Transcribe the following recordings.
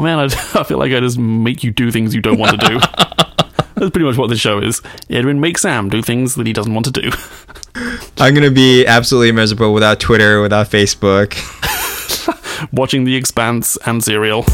Oh man, I, I feel like I just make you do things you don't want to do. That's pretty much what this show is. Edwin makes Sam do things that he doesn't want to do. I'm gonna be absolutely miserable without Twitter, without Facebook. Watching The Expanse and Serial.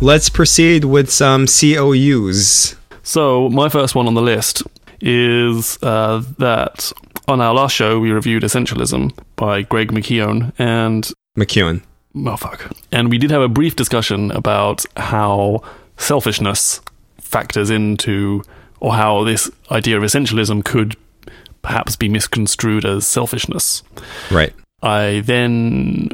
Let's proceed with some COUs. So, my first one on the list is uh, that on our last show we reviewed Essentialism by Greg McKeown, and McEwen. oh fuck, and we did have a brief discussion about how selfishness factors into, or how this idea of essentialism could perhaps be misconstrued as selfishness. Right. I then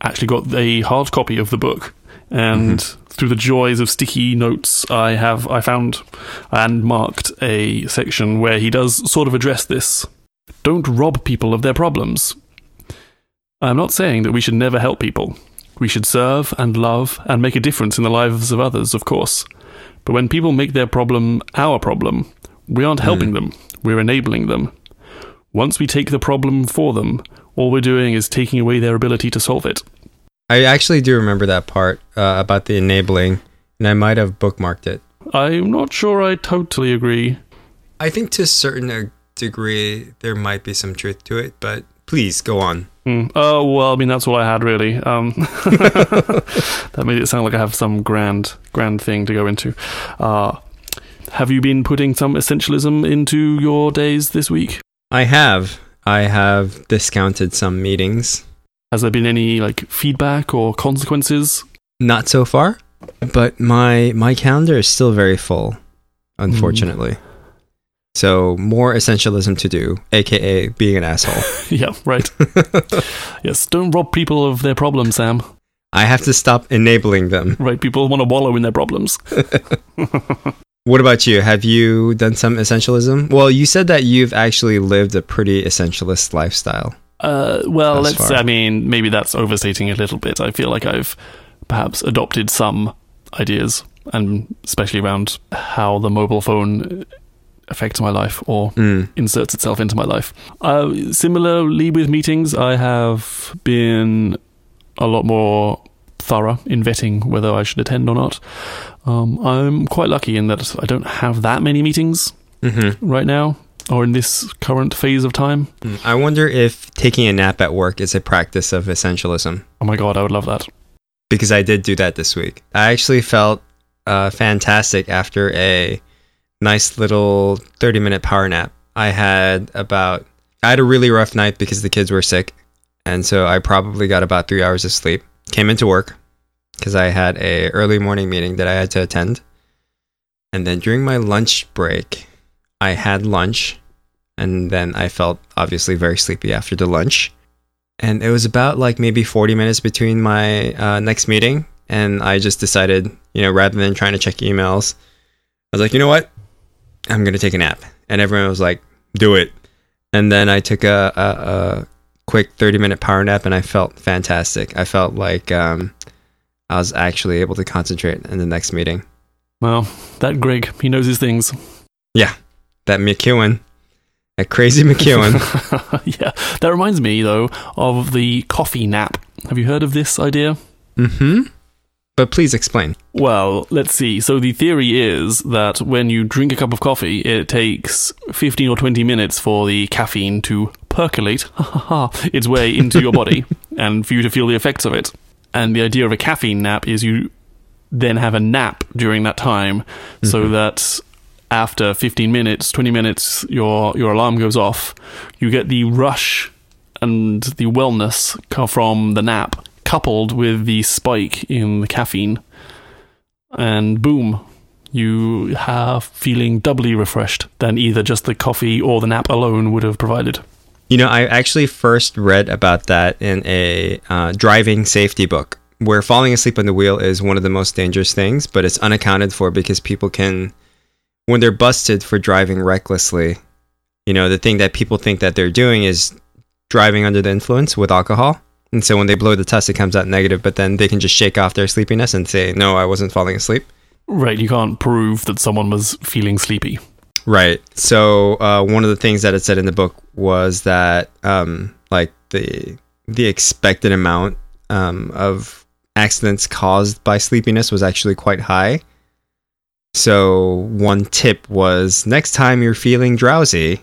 actually got a hard copy of the book, and mm-hmm. through the joys of sticky notes, I have I found and marked a section where he does sort of address this. Don't rob people of their problems. I'm not saying that we should never help people. We should serve and love and make a difference in the lives of others, of course. But when people make their problem our problem, we aren't helping them, we're enabling them. Once we take the problem for them, all we're doing is taking away their ability to solve it. I actually do remember that part uh, about the enabling, and I might have bookmarked it. I'm not sure I totally agree. I think to a certain degree there might be some truth to it, but please go on. Hmm. Oh, well, I mean, that's all I had, really. Um, that made it sound like I have some grand, grand thing to go into. Uh, have you been putting some essentialism into your days this week? I have. I have discounted some meetings. Has there been any like feedback or consequences? Not so far, but my my calendar is still very full, unfortunately. So more essentialism to do, aka being an asshole. yeah, right. yes, don't rob people of their problems, Sam. I have to stop enabling them. Right, people want to wallow in their problems. What about you? Have you done some essentialism? Well, you said that you've actually lived a pretty essentialist lifestyle. Uh, well, let's. far. I mean, maybe that's overstating a little bit. I feel like I've perhaps adopted some ideas, and especially around how the mobile phone affects my life or Mm. inserts itself into my life. Uh, similarly, with meetings, I have been a lot more thorough in vetting whether I should attend or not. Um, I'm quite lucky in that I don't have that many meetings Mm-hmm. right now, or in this current phase of time. I wonder if taking a nap at work is a practice of essentialism. Oh my god, I would love that. because I did do that this week. I actually felt uh, fantastic after a nice little 30 minute power nap. I had about, I had a really rough night because the kids were sick. And so I probably got about three hours of sleep. Came into work because I had a early morning meeting that I had to attend. And then during my lunch break, I had lunch. And then I felt obviously very sleepy after the lunch and it was about like maybe 40 minutes between my uh, next meeting and i just decided you know rather than trying to check emails i was like you know what i'm gonna take a nap. And everyone was like do it. And then i took a, a, a quick 30 minute power nap and i felt fantastic. I felt like um, i was actually able to concentrate in the next meeting. Well, that Greg, he knows his things. Yeah, that mcewen. That crazy mcewen. Yeah, that reminds me though of the coffee nap. Have you heard of this idea? mm-hmm but please explain Well, let's see. So the theory is that when you drink a cup of coffee, it takes 15 or 20 minutes for the caffeine to percolate its way into your body and for you to feel the effects of it. And the idea of a caffeine nap is you then have a nap during that time so mm-hmm. that after 15 minutes, 20 minutes, your, your alarm goes off. You get the rush and the wellness from the nap coupled with the spike in the caffeine and boom, you have feeling doubly refreshed than either just the coffee or the nap alone would have provided. You know, I actually first read about that in a uh, driving safety book where falling asleep on the wheel is one of the most dangerous things, but it's unaccounted for because people can, when they're busted for driving recklessly, you know, the thing that people think that they're doing is driving under the influence with alcohol. And so when they blow the test, it comes out negative, but then they can just shake off their sleepiness and say, no, I wasn't falling asleep. Right, you can't prove that someone was feeling sleepy. Right. So uh, one of the things that it said in the book was that um, like the the expected amount um, of accidents caused by sleepiness was actually quite high. So one tip was next time you're feeling drowsy,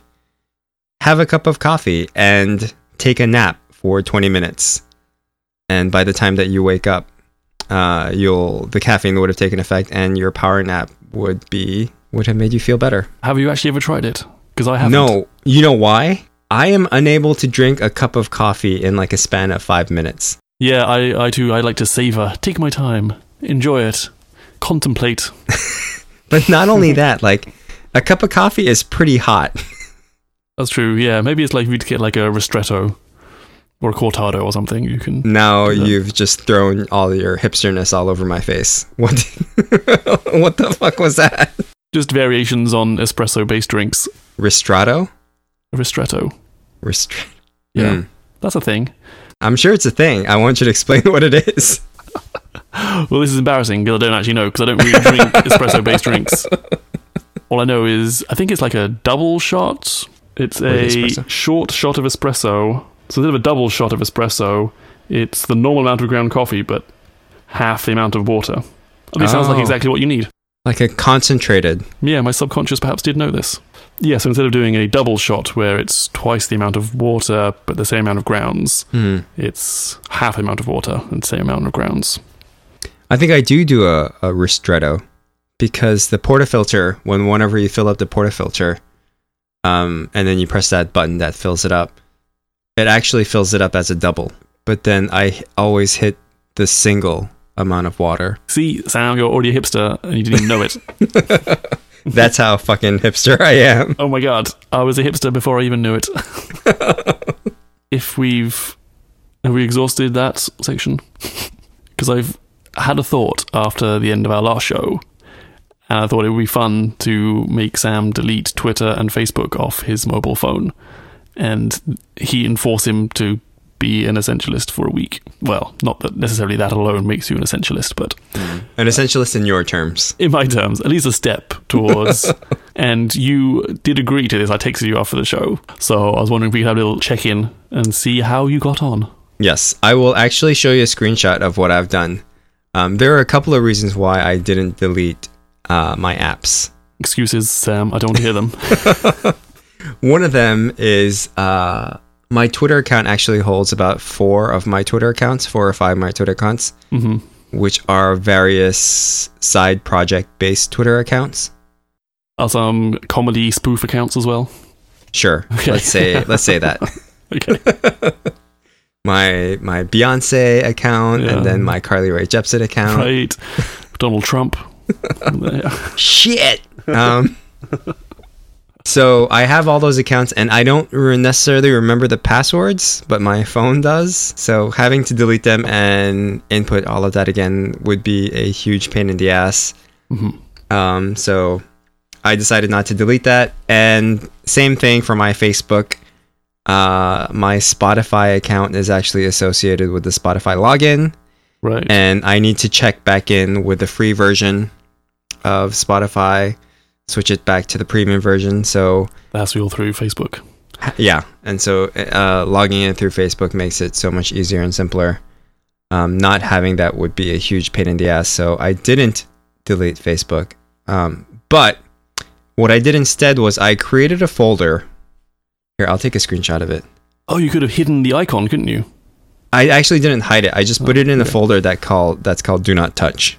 have a cup of coffee and take a nap for 20 minutes. And by the time that you wake up, uh, you'll the caffeine would have taken effect and your power nap would be would have made you feel better. Have you actually ever tried it? Because I haven't. No, you know why? I am unable to drink a cup of coffee in like a span of five minutes. Yeah, I, I too. I like to savor, take my time, enjoy it, contemplate. But not only that, like a cup of coffee is pretty hot. That's true. Yeah, maybe it's like if you get like a ristretto or a cortado or something. You can. Now you've just thrown all your hipsterness all over my face. What? what the fuck was that? Just variations on espresso-based drinks. Ristrato? Ristretto. Rist- Yeah, Hmm. that's a thing. I'm sure it's a thing. I want you to explain what it is. Well, this is embarrassing because I don't actually know because I don't really drink espresso-based drinks. All I know is I think it's like a double shot. It's With a espresso? short shot of espresso. So instead of a double shot of espresso, it's the normal amount of ground coffee, but half the amount of water. At least sounds like Oh. exactly what you need. Like a concentrated. Yeah, my subconscious perhaps did know this. Yeah, so instead of doing a double shot where it's twice the amount of water but the same amount of grounds, Hmm. it's half the amount of water and the same amount of grounds. I think I do do a, a ristretto because the portafilter, when whenever you fill up the portafilter, um, and then you press that button that fills it up, it actually fills it up as a double. But then I always hit the single amount of water. See, Sam, you're already a hipster and you didn't even know it. That's how fucking hipster I am. Oh my god, I was a hipster before I even knew it. if we've have we exhausted that section? Because I've had a thought after the end of our last show, and I thought it would be fun to make Sam delete Twitter and Facebook off his mobile phone, and he enforce him to be an essentialist for a week. Well, not that necessarily that alone makes you an essentialist, but An essentialist in your terms. in my terms, at least a step towards. and you did agree to this. I texted you after the show, so I was wondering if we could have a little check in and see how you got on. Yes, I will actually show you a screenshot of what I've done. Um, there are a couple of reasons why I didn't delete uh, my apps. Excuses, Sam. I don't hear them. One of them is uh, my Twitter account actually holds about four of my Twitter accounts, four or five of my Twitter accounts, hmm which are various side project based Twitter accounts. Are some comedy spoof accounts as well? Sure, Okay. let's say let's say that Okay, my my Beyonce account Yeah. and then my Carly Rae Jepsen account. right. Donald Trump. Shit. Um, so I have all those accounts, and I don't necessarily remember the passwords, but my phone does. So having to delete them and input all of that again would be a huge pain in the ass. Mhm. Um, so I decided not to delete that. And same thing for my Facebook. Uh, my Spotify account is actually associated with the Spotify login Right. and I need to check back in with the free version of Spotify, switch it back to the premium version. So That's all through Facebook. yeah, and so uh, logging in through Facebook makes it so much easier and simpler. Um, not having that would be a huge pain in the ass. So I didn't delete Facebook, um, but what I did instead was I created a folder. Here, I'll take a screenshot of it. Oh, you could have hidden the icon, couldn't you? I actually didn't hide it. I just put Oh, it in a folder that called that's called Do Not Touch.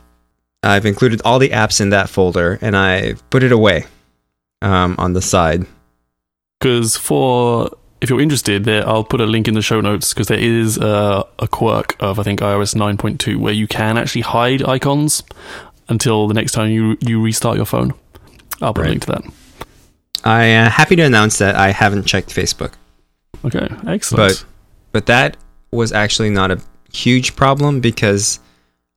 I've included all the apps in that folder, and I put it away um, on the side. Because for if you're interested, there I'll put a link in the show notes because there is a, a quirk of I think iOS 9.2 where you can actually hide icons until the next time you you restart your phone. I'll put Right. a link to that. I am happy to announce that I haven't checked Facebook, Okay, excellent. but that was actually not a huge problem because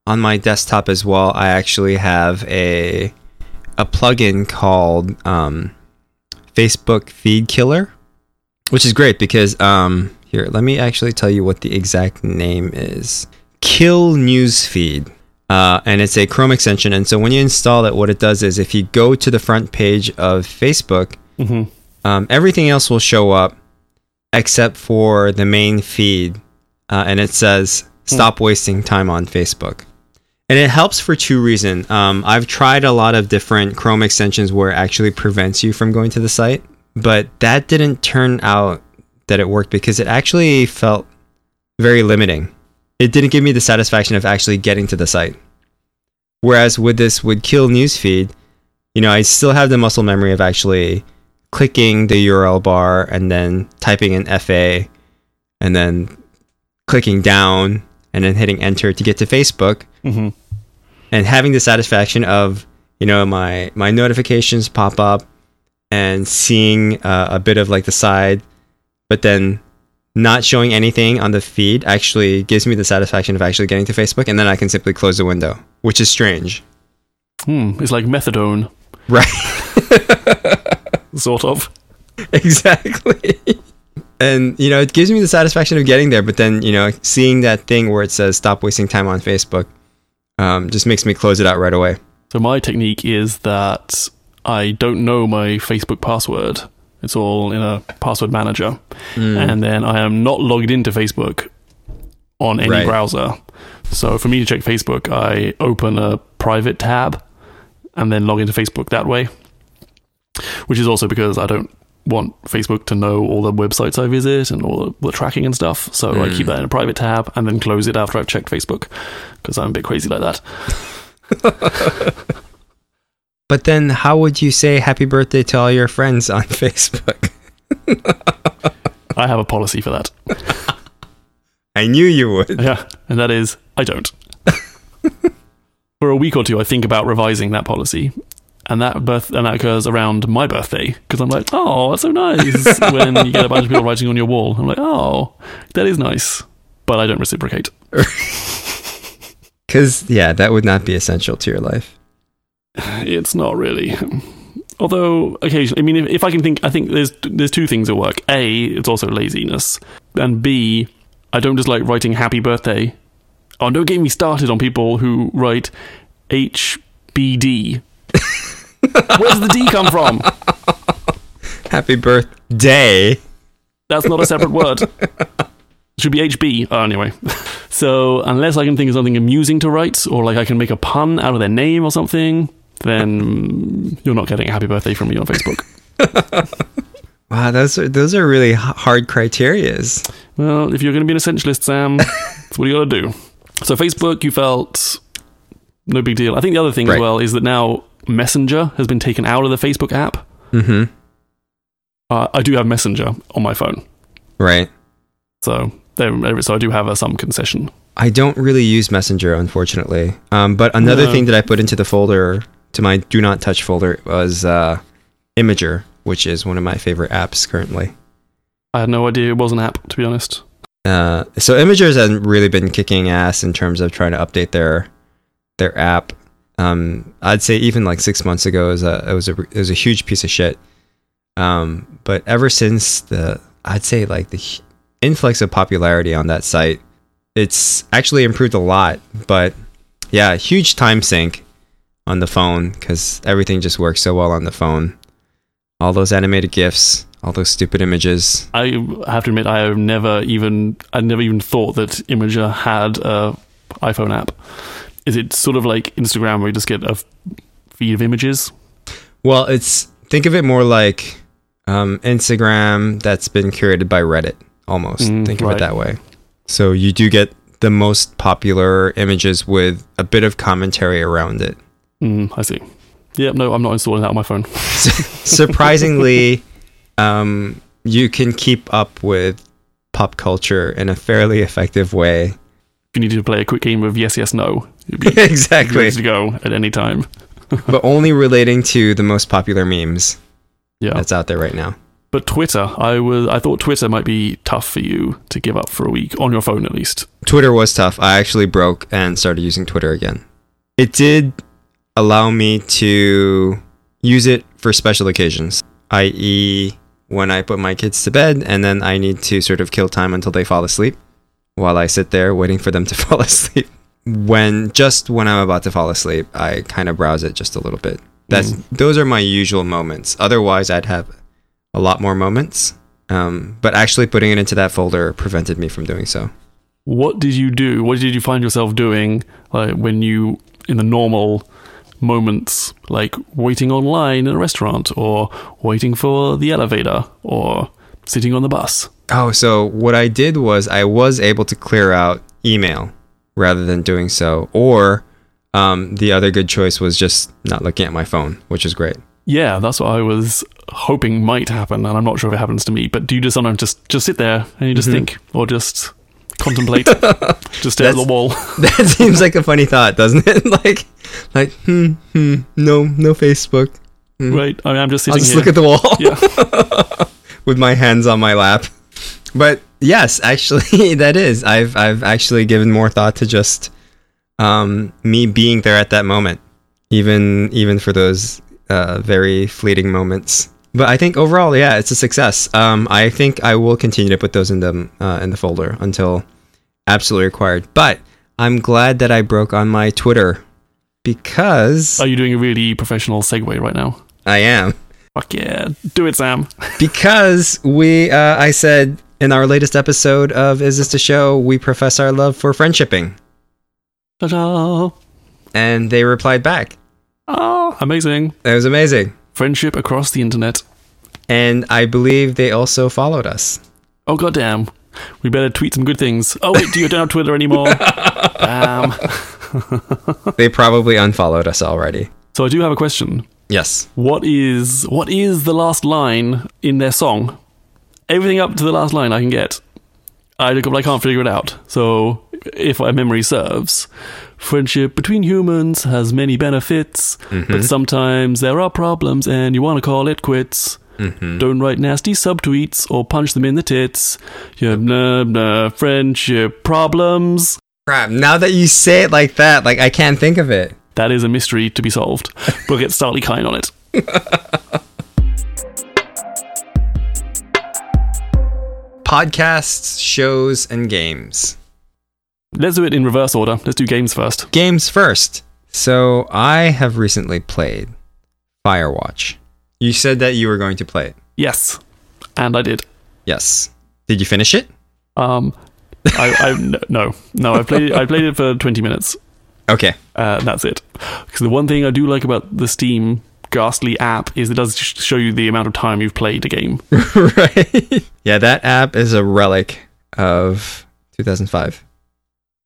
on my desktop as well, I actually have a a plugin called um, Facebook Feed Killer, which is great because um, here, let me actually tell you what the exact name is. Kill Newsfeed. uh, and it's a Chrome extension. And so when you install it, what it does is if you go to the front page of Facebook, hmm um, everything else will show up except for the main feed, uh, and it says "Stop wasting time on Facebook." And it helps for two reasons. Um, I've tried a lot of different Chrome extensions where it actually prevents you from going to the site, but that didn't turn out that it worked because it actually felt very limiting. It didn't give me the satisfaction of actually getting to the site. Whereas with this would kill newsfeed, you know, I still have the muscle memory of actually clicking the URL bar and then typing in FA and then clicking down and then hitting enter to get to Facebook hmm and having the satisfaction of you know my my notifications pop up and seeing uh, a bit of like the side but then not showing anything on the feed actually gives me the satisfaction of actually getting to facebook and then i can simply close the window which is strange Hmm. It's like methadone, right sort of. exactly and you know it gives me the satisfaction of getting there but then you know seeing that thing where it says stop wasting time on facebook um, just makes me close it out right away So my technique is that I don't know my Facebook password. It's all in a password manager, and then I am not logged into Facebook on any Right. browser. So for me to check Facebook, I open a private tab and then log into Facebook that way. Which is also because I don't want Facebook to know all the websites I visit and all the, the tracking and stuff. So I keep hmm. that in a private tab and then close it after I've checked Facebook because I'm a bit crazy like that. But then, how would you say happy birthday to all your friends on Facebook? I have a policy for that. I knew you would. Yeah, and that is I don't. For a week or two, I think about revising that policy, and that birth and that occurs around my birthday because I'm like, oh, that's so nice when you get a bunch of people writing on your wall. I'm like, oh, that is nice, but I don't reciprocate. Because, yeah, that would not be essential to your life. It's not really. Although occasionally, I mean, if, if I can think, I think there's there's two things at work. A, it's also laziness, and B, I don't just like writing happy birthday. Oh, don't get me started on people who write HBD. Where does the D come from? Happy birthday. That's not a separate word. It should be HB. Oh, anyway. So, unless I can think of something amusing to write, or like I can make a pun out of their name or something, then you're not getting a happy birthday from me on Facebook. Wow, those are those are really hard criterias. Well, if you're going to be an essentialist, Sam, that's what you got to do. So, Facebook, you felt no big deal. I think the other thing as well is that now Messenger has been taken out of the Facebook app. Mm-hmm. Uh, I do have Messenger on my phone, Right. so there, so I do have uh, some concession. I don't really use Messenger, unfortunately. Um, but another No. thing that I put into the folder, to my do not touch folder, was uh, Imgur, which is one of my favorite apps currently. I had no idea it was an app, to be honest. Uh, so Imgur's hasn't really been kicking ass in terms of trying to update their their app. Um, I'd say even like six months ago, it was a it was a it was a huge piece of shit. Um, but ever since the I'd say like the influx of popularity on that site, it's actually improved a lot. But yeah, huge time sink on the phone because everything just works so well on the phone. All those animated gifs, all those stupid images. I have to admit, I never even, I never even thought that Imgur had a iPhone app. Is it sort of like Instagram where you just get a feed of images? Well, it's think of it more like um, Instagram that's been curated by Reddit, almost. Mm, think of right. it that way. So you do get the most popular images with a bit of commentary around it. Mm, I see. Yep, no, I'm not installing that on my phone. Surprisingly, um, you can keep up with pop culture in a fairly effective way. You need to play a quick game of yes, yes, no, you'd be exactly, ready to go at any time. but only relating to the most popular memes Yeah. that's out there right now. But Twitter, I was, I thought Twitter might be tough for you to give up for a week on your phone at least. Twitter was tough. I actually broke and started using Twitter again. It did allow me to use it for special occasions, i.e., when I put my kids to bed and then I need to sort of kill time until they fall asleep while I sit there waiting for them to fall asleep. when just when I'm about to fall asleep, I kind of browse it just a little bit. That's those are my usual moments. Otherwise, I'd have a lot more moments. Um, but actually putting it into that folder prevented me from doing so. What did you do? What did you find yourself doing like when you in the normal moments like waiting online in a restaurant or waiting for the elevator or sitting on the bus? Oh, so what I did was I was able to clear out email rather than doing so, or um, the other good choice was just not looking at my phone, which is great. Yeah, that's what I was hoping might happen, and I'm not sure if it happens to me. But do you just sometimes just just sit there and you just Mhm. think, or just contemplate, just stare at the wall? That seems like a funny thought, doesn't it? like, like, hmm, hmm, no, no Facebook. Hmm. right? I mean, I'm just I'll sitting just here. look at the wall yeah, with my hands on my lap. But yes, actually, that is. I've I've actually given more thought to just um, me being there at that moment, even even for those uh, very fleeting moments. But I think overall, yeah, it's a success. Um, I think I will continue to put those in the uh, in the folder until absolutely required. But I'm glad that I broke on my Twitter because are you doing a really professional segue right now? I am. Fuck yeah, do it, Sam. because we uh, i said in our latest episode of is this a show we profess our love for friendshipping Ta-da! and they replied back Oh, amazing! it was amazing Friendship across the internet. and i believe they also followed us Oh goddamn, we better tweet some good things. Oh wait, do you don't have Twitter anymore? Damn. they probably unfollowed us already So I do have a question. Yes What is what is the last line in their song? Everything up to the last line I can get. I look up, I can't figure it out. So if my memory serves, friendship between humans has many benefits, mm-hmm. but sometimes there are problems and you want to call it quits. Mm-hmm. Don't write nasty subtweets or punch them in the tits. You have nah, nah, friendship problems. crap now that you say it like that like i can't think of it That is a mystery to be solved. We'll get Starlee Kine on it. podcasts shows and games Let's do it in reverse order. Let's do games first. games first so i have recently played firewatch you said that you were going to play it Yes, and I did. yes did you finish it Um, I, I no, no. I played. It, I played it for twenty minutes. Okay Uh, that's it. Because the one thing I do like about the Steam Ghastly app is it does show you the amount of time you've played a game. right. Yeah, that app is a relic of 2005.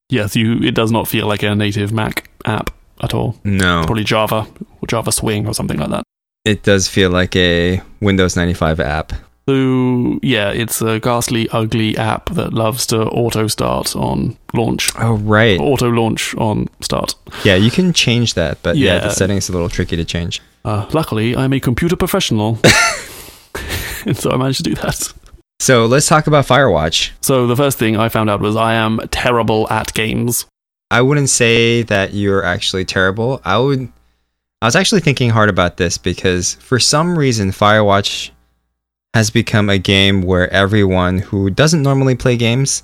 Yes, you. It does not feel like a native Mac app at all. No, Probably Java or Java Swing or something like that. it does feel like a Windows 95 app. So yeah, it's a ghastly, ugly app that loves to auto start on launch, Oh, right. auto launch on start. Yeah, you can change that, but yeah, the Yeah. settings a little tricky to change. Uh, luckily, I'm a computer professional, and so I managed to do that. So let's talk about Firewatch. So the first thing I found out was I am terrible at games. I wouldn't say that you're actually terrible. I would. I was actually thinking hard about this because for some reason, Firewatch has become a game where everyone who doesn't normally play games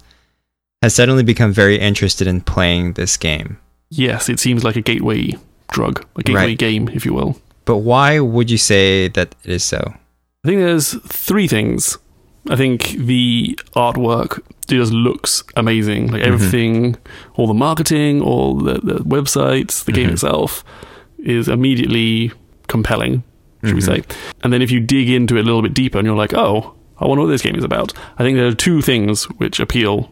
has suddenly become very interested in playing this game. Yes, it seems like a gateway drug, a gateway Right. game, if you will. But why would you say that it is so? I think there's three things. I think the artwork just looks amazing. Like everything, all the marketing, all the, the websites, the game Mhm. itself is immediately compelling, should we Mhm. say. And then if you dig into it a little bit deeper and you're like, oh, I wonder what this game is about. I think there are two things which appeal.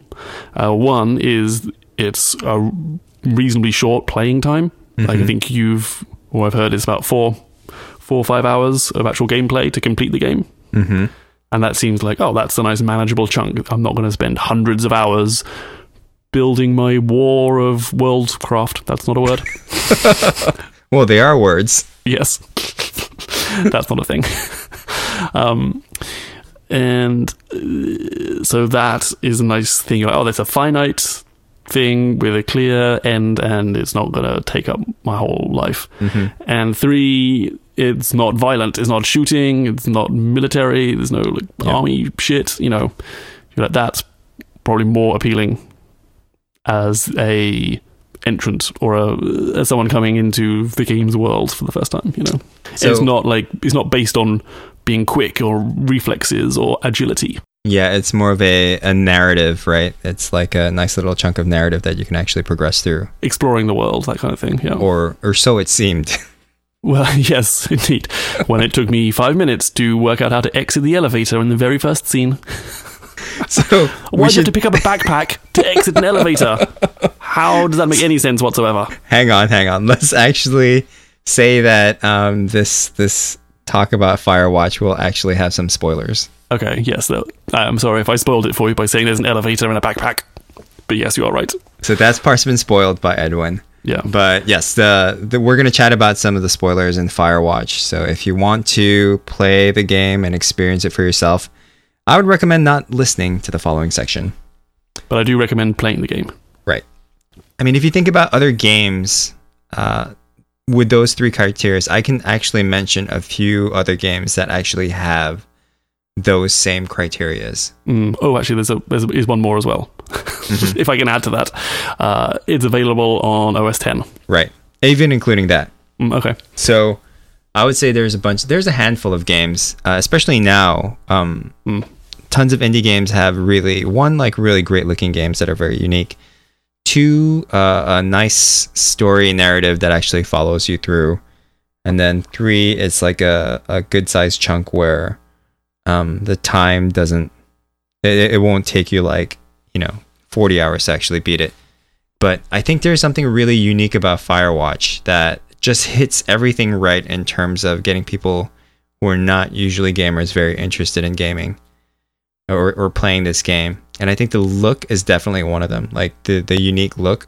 Uh, one is it's a reasonably short playing time. Like I Mhm. think you've, or I've heard, it's about four, four or five hours of actual gameplay to complete the game. Mm-hmm. And that seems like, oh, that's a nice manageable chunk. I'm not going to spend hundreds of hours building my war of Worldcraft. That's not a word. Well, they are words. yes. that's not a thing. um, and uh, so that is a nice thing. Like, oh, there's a finite thing with a clear end, and it's not going to take up my whole life. Mm-hmm. And three, it's not violent. It's not shooting. It's not military. There's no like Yeah. army shit. You know, you're like that's probably more appealing as a entrant or a, as someone coming into the game's world for the first time. You know, So- it's not like it's not based on being quick or reflexes or agility. Yeah, it's more of a, a narrative, right? It's like a nice little chunk of narrative that you can actually progress through, Exploring the world, that kind of thing. Yeah. or or so it seemed. Well, yes, indeed. When it took me five minutes to work out how to exit the elevator in the very first scene. so Why do you have to pick up a backpack to exit an elevator? How does that make any sense whatsoever? hang on, hang on. Let's actually say that um, this this talk about Firewatch will actually have some spoilers. Okay, yes, though. I'm sorry if I spoiled it for you by saying there's an elevator and a backpack. But yes, you are right. So that's part's been spoiled by Edwin. Yeah. But yes, the, the we're gonna chat about some of the spoilers in Firewatch. So if you want to play the game and experience it for yourself, I would recommend not listening to the following section. But I do recommend playing the game. I mean, if you think about other games uh, with those three criteria, I can actually mention a few other games that actually have those same criterias. Mm. Oh, actually, there's a there's is one more as well. if I can add to that, uh, it's available on OS 10. Right. Even including that. Mm, okay. So I would say there's a bunch, there's a handful of games, uh, especially now. Um, Mm. Tons of indie games have really, one, like really great looking games that are very unique. Two, uh, a nice story narrative that actually follows you through. And then three, it's like a, a good sized chunk where um, the time doesn't, it, it won't take you like, you know, 40 hours to actually beat it. But I think there's something really unique about Firewatch that just hits everything right in terms of getting people who are not usually gamers very interested in gaming or, or playing this game. And I think the look is definitely one of them. Like the, the unique look.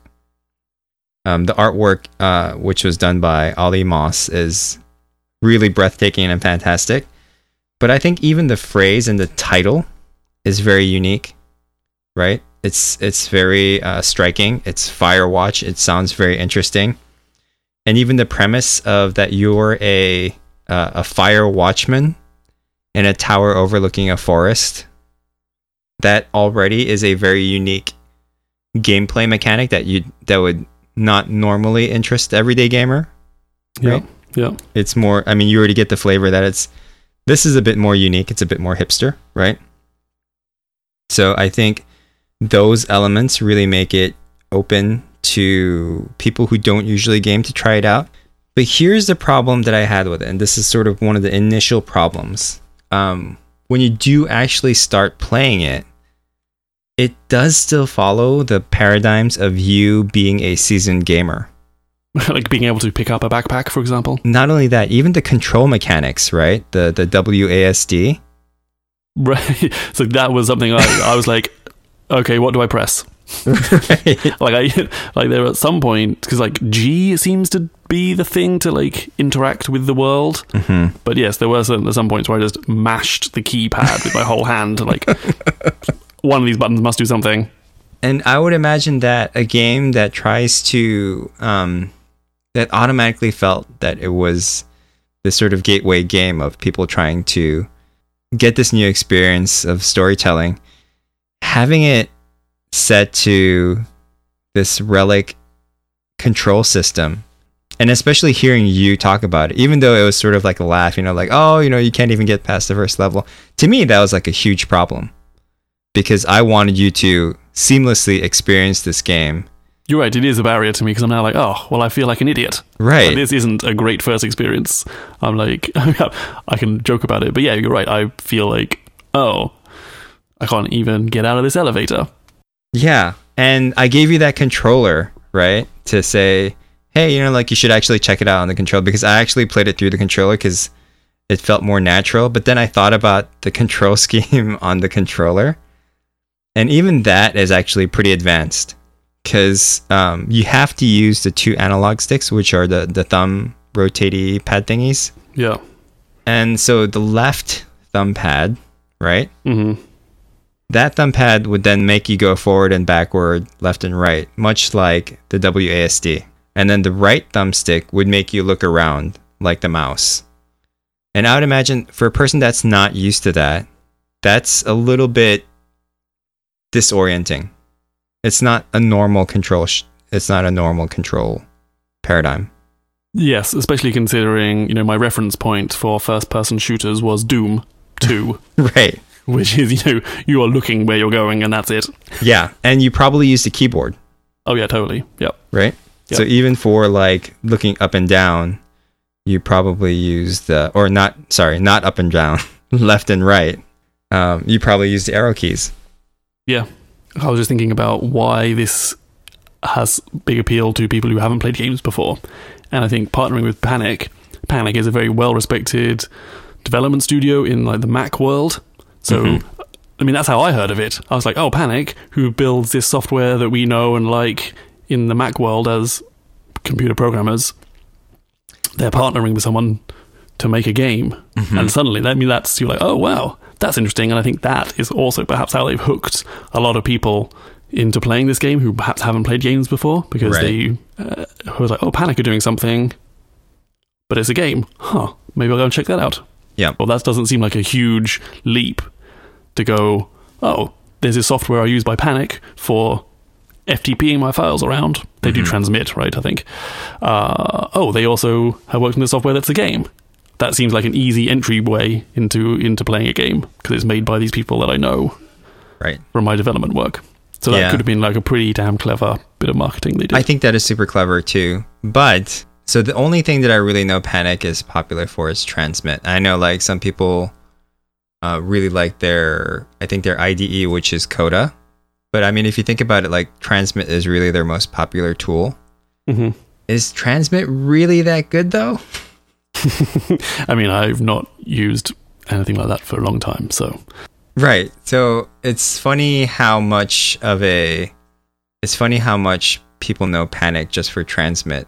Um, the artwork, uh, which was done by Olly Moss, is really breathtaking and fantastic. But I think even the phrase and the title is very unique, right? It's it's very uh, striking. It's Firewatch. It sounds very interesting, and even the premise of that you're a uh, a fire watchman in a tower overlooking a forest. That already is a very unique gameplay mechanic that you that would not normally interest everyday gamer. Yeah. Yeah. It's more. I mean, you already get the flavor that it's. This is a bit more unique. It's a bit more hipster, right? So I think those elements really make it open to people who don't usually game to try it out. But here's the problem that I had with it, and this is sort of one of the initial problems. Um, when you do actually start playing it, it does still follow the paradigms of you being a seasoned gamer. like being able to pick up a backpack, for example. not only that, even the control mechanics, right? The the WASD. Right. So that was something I, I was like, okay, what do I press? right. Like I like there at some point because like G seems to be the thing to like interact with the world. Mhm. But yes, there were some, some points where I just mashed the keypad with my whole hand. Like one of these buttons must do something. And I would imagine that a game that tries to um, that automatically felt that it was this sort of gateway game of people trying to get this new experience of storytelling, having it set to this relic control system and especially hearing you talk about it even though it was sort of like a laugh you know like oh you know you can't even get past the first level to me that was like a huge problem because i wanted you to seamlessly experience this game You're right. It is a barrier to me because I'm now like, oh, well, I feel like an idiot. right Like, this isn't a great first experience. I'm like, I can joke about it, but yeah, you're right. I feel like, oh, I can't even get out of this elevator. yeah and i gave you that controller right to say hey you know like you should actually check it out on the controller because i actually played it through the controller because it felt more natural but then i thought about the control scheme on the controller and even that is actually pretty advanced because um, you have to use the two analog sticks which are the, the thumb rotatey pad thingies Yeah. and so the left thumb pad right hmm that thumb pad would then make you go forward and backward, left and right, much like the WASD. And then the right thumbstick would make you look around like the mouse. And I would imagine for a person that's not used to that, that's a little bit disorienting. It's not a normal control sh- it's not a normal control paradigm. Yes, especially considering, you know, my reference point for first person shooters was Doom 2, Right. which is, you know, you are looking where you're going and that's it. Yeah, and you probably used a keyboard, Oh, yeah, totally. Yep. right? So even for like looking up and down, you probably used the or not sorry, not up and down, left and right. Um, you probably used the arrow keys. I was just thinking about why this has big appeal to people who haven't played games before. And I think partnering with Panic, Panic is a very well respected development studio in like the Mac world. So Mhm. I mean that's how I heard of it. I was like, "Oh, Panic, who builds this software that we know and like in the Mac world as computer programmers, they're partnering with someone to make a game." And suddenly, I mean, that's you're like, oh wow, that's interesting. And I think that is also perhaps how they've hooked a lot of people into playing this game who perhaps haven't played games before because Right. they uh, who was like, oh, Panic are doing something, but it's a game, huh? Maybe I'll go and check that out. Yeah. Well, that doesn't seem like a huge leap to go. Oh, there's this software I use by Panic for FTPing my files around. They do Mhm. transmit, right? I think. Uh, oh, they also have worked in the software that's a game. That seems like an easy entryway into into playing a game because it's made by these people that I know Right. from my development work. So that Yeah. could have been like a pretty damn clever bit of marketing they did. I think that is super clever too. But so the only thing that I really know Panic is popular for is Transmit. I know like some people uh, really like their I think their IDE, which is Coda. But I mean, if you think about it, like Transmit is really their most popular tool. hmm Is Transmit really that good though? I mean, I've not used anything like that for a long time, so Right. So it's funny how much of a it's funny how much people know Panic just for Transmit.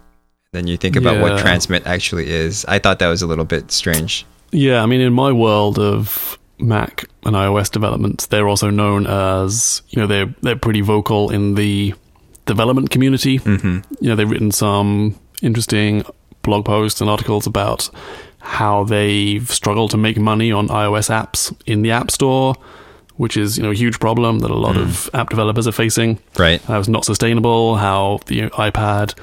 Then you think about what Transmit actually is. I thought that was a little bit strange. Yeah, I mean, in my world of Mac and iOS development, they're also known as you know they're they're pretty vocal in the development community. Mm-hmm. You know, they've written some interesting blog posts and articles about how they've struggled to make money on iOS apps in the App Store, which is you know a huge problem that a lot of app developers are facing Right. how it's not sustainable, how the iPad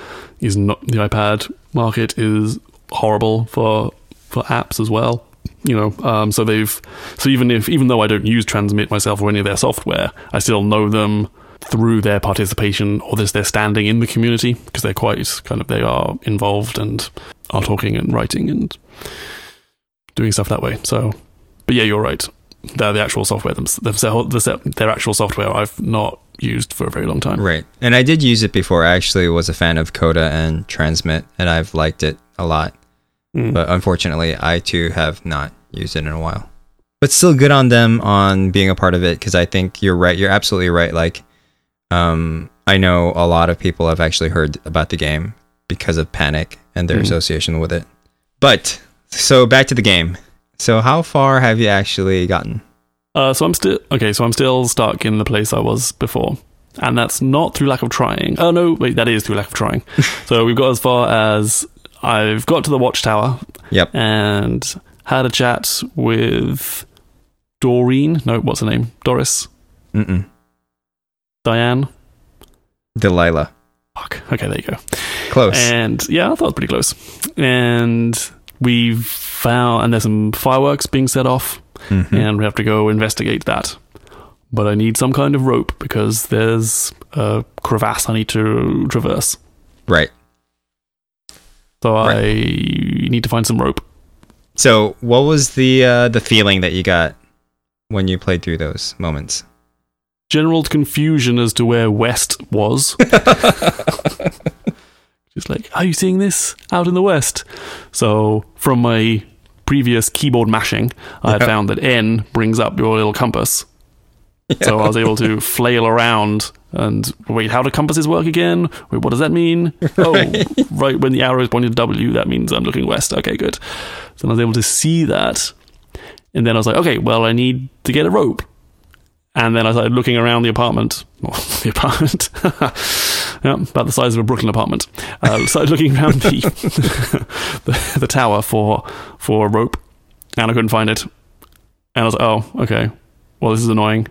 is not the iPad market is horrible for for apps as well. You know, um, so they've so even if even though I don't use Transmit myself or any of their software, I still know them through their participation or this their standing in the community because they're quite kind of they are involved and are talking and writing and doing stuff that way. So, but yeah, you're right. They're the actual software themselves, their actual software I've not used for a very long time. Right. And I did use it before. I actually was a fan of Coda and Transmit, and I've liked it a lot. Mm. But unfortunately, I too have not used it in a while. But still good on them on being a part of it because I think you're right. You're absolutely right. Like, um, I know a lot of people have actually heard about the game because of Panic and their Mhm. association with it. But so back to the game. So how far have you actually gotten? Uh, so I'm still okay. So I'm still stuck in the place I was before, and that's not through lack of trying. Oh no, wait, that is through lack of trying. so we've got as far as I've got to the watchtower. Yep. And had a chat with Doreen. No, what's her name? Doris. Mm-mm. Diane. Delilah. Fuck. Okay, there you go. Close. And yeah, I thought it was pretty close. And we've found, and there's some fireworks being set off, Mhm. and we have to go investigate that. But I need some kind of rope because there's a crevasse I need to traverse. Right. So Right. I need to find some rope. So, what was the uh, the feeling that you got when you played through those moments? General confusion as to where west was. Just like, are you seeing this out in the west? So, from my previous keyboard mashing, I had Yeah. found that N brings up your little compass. So I was able to flail around and wait, how do compasses work again? Wait, what does that mean? Oh, right when the arrow is pointing to W, that means I'm looking west. Okay, good. So I was able to see that. And then I was like, okay, well, I need to get a rope. And then I started looking around the apartment. Well, the apartment. yeah, about the size of a Brooklyn apartment. Uh, started looking around the, the the tower for for a rope, and I couldn't find it. And I was like, oh, okay. Well, this is annoying.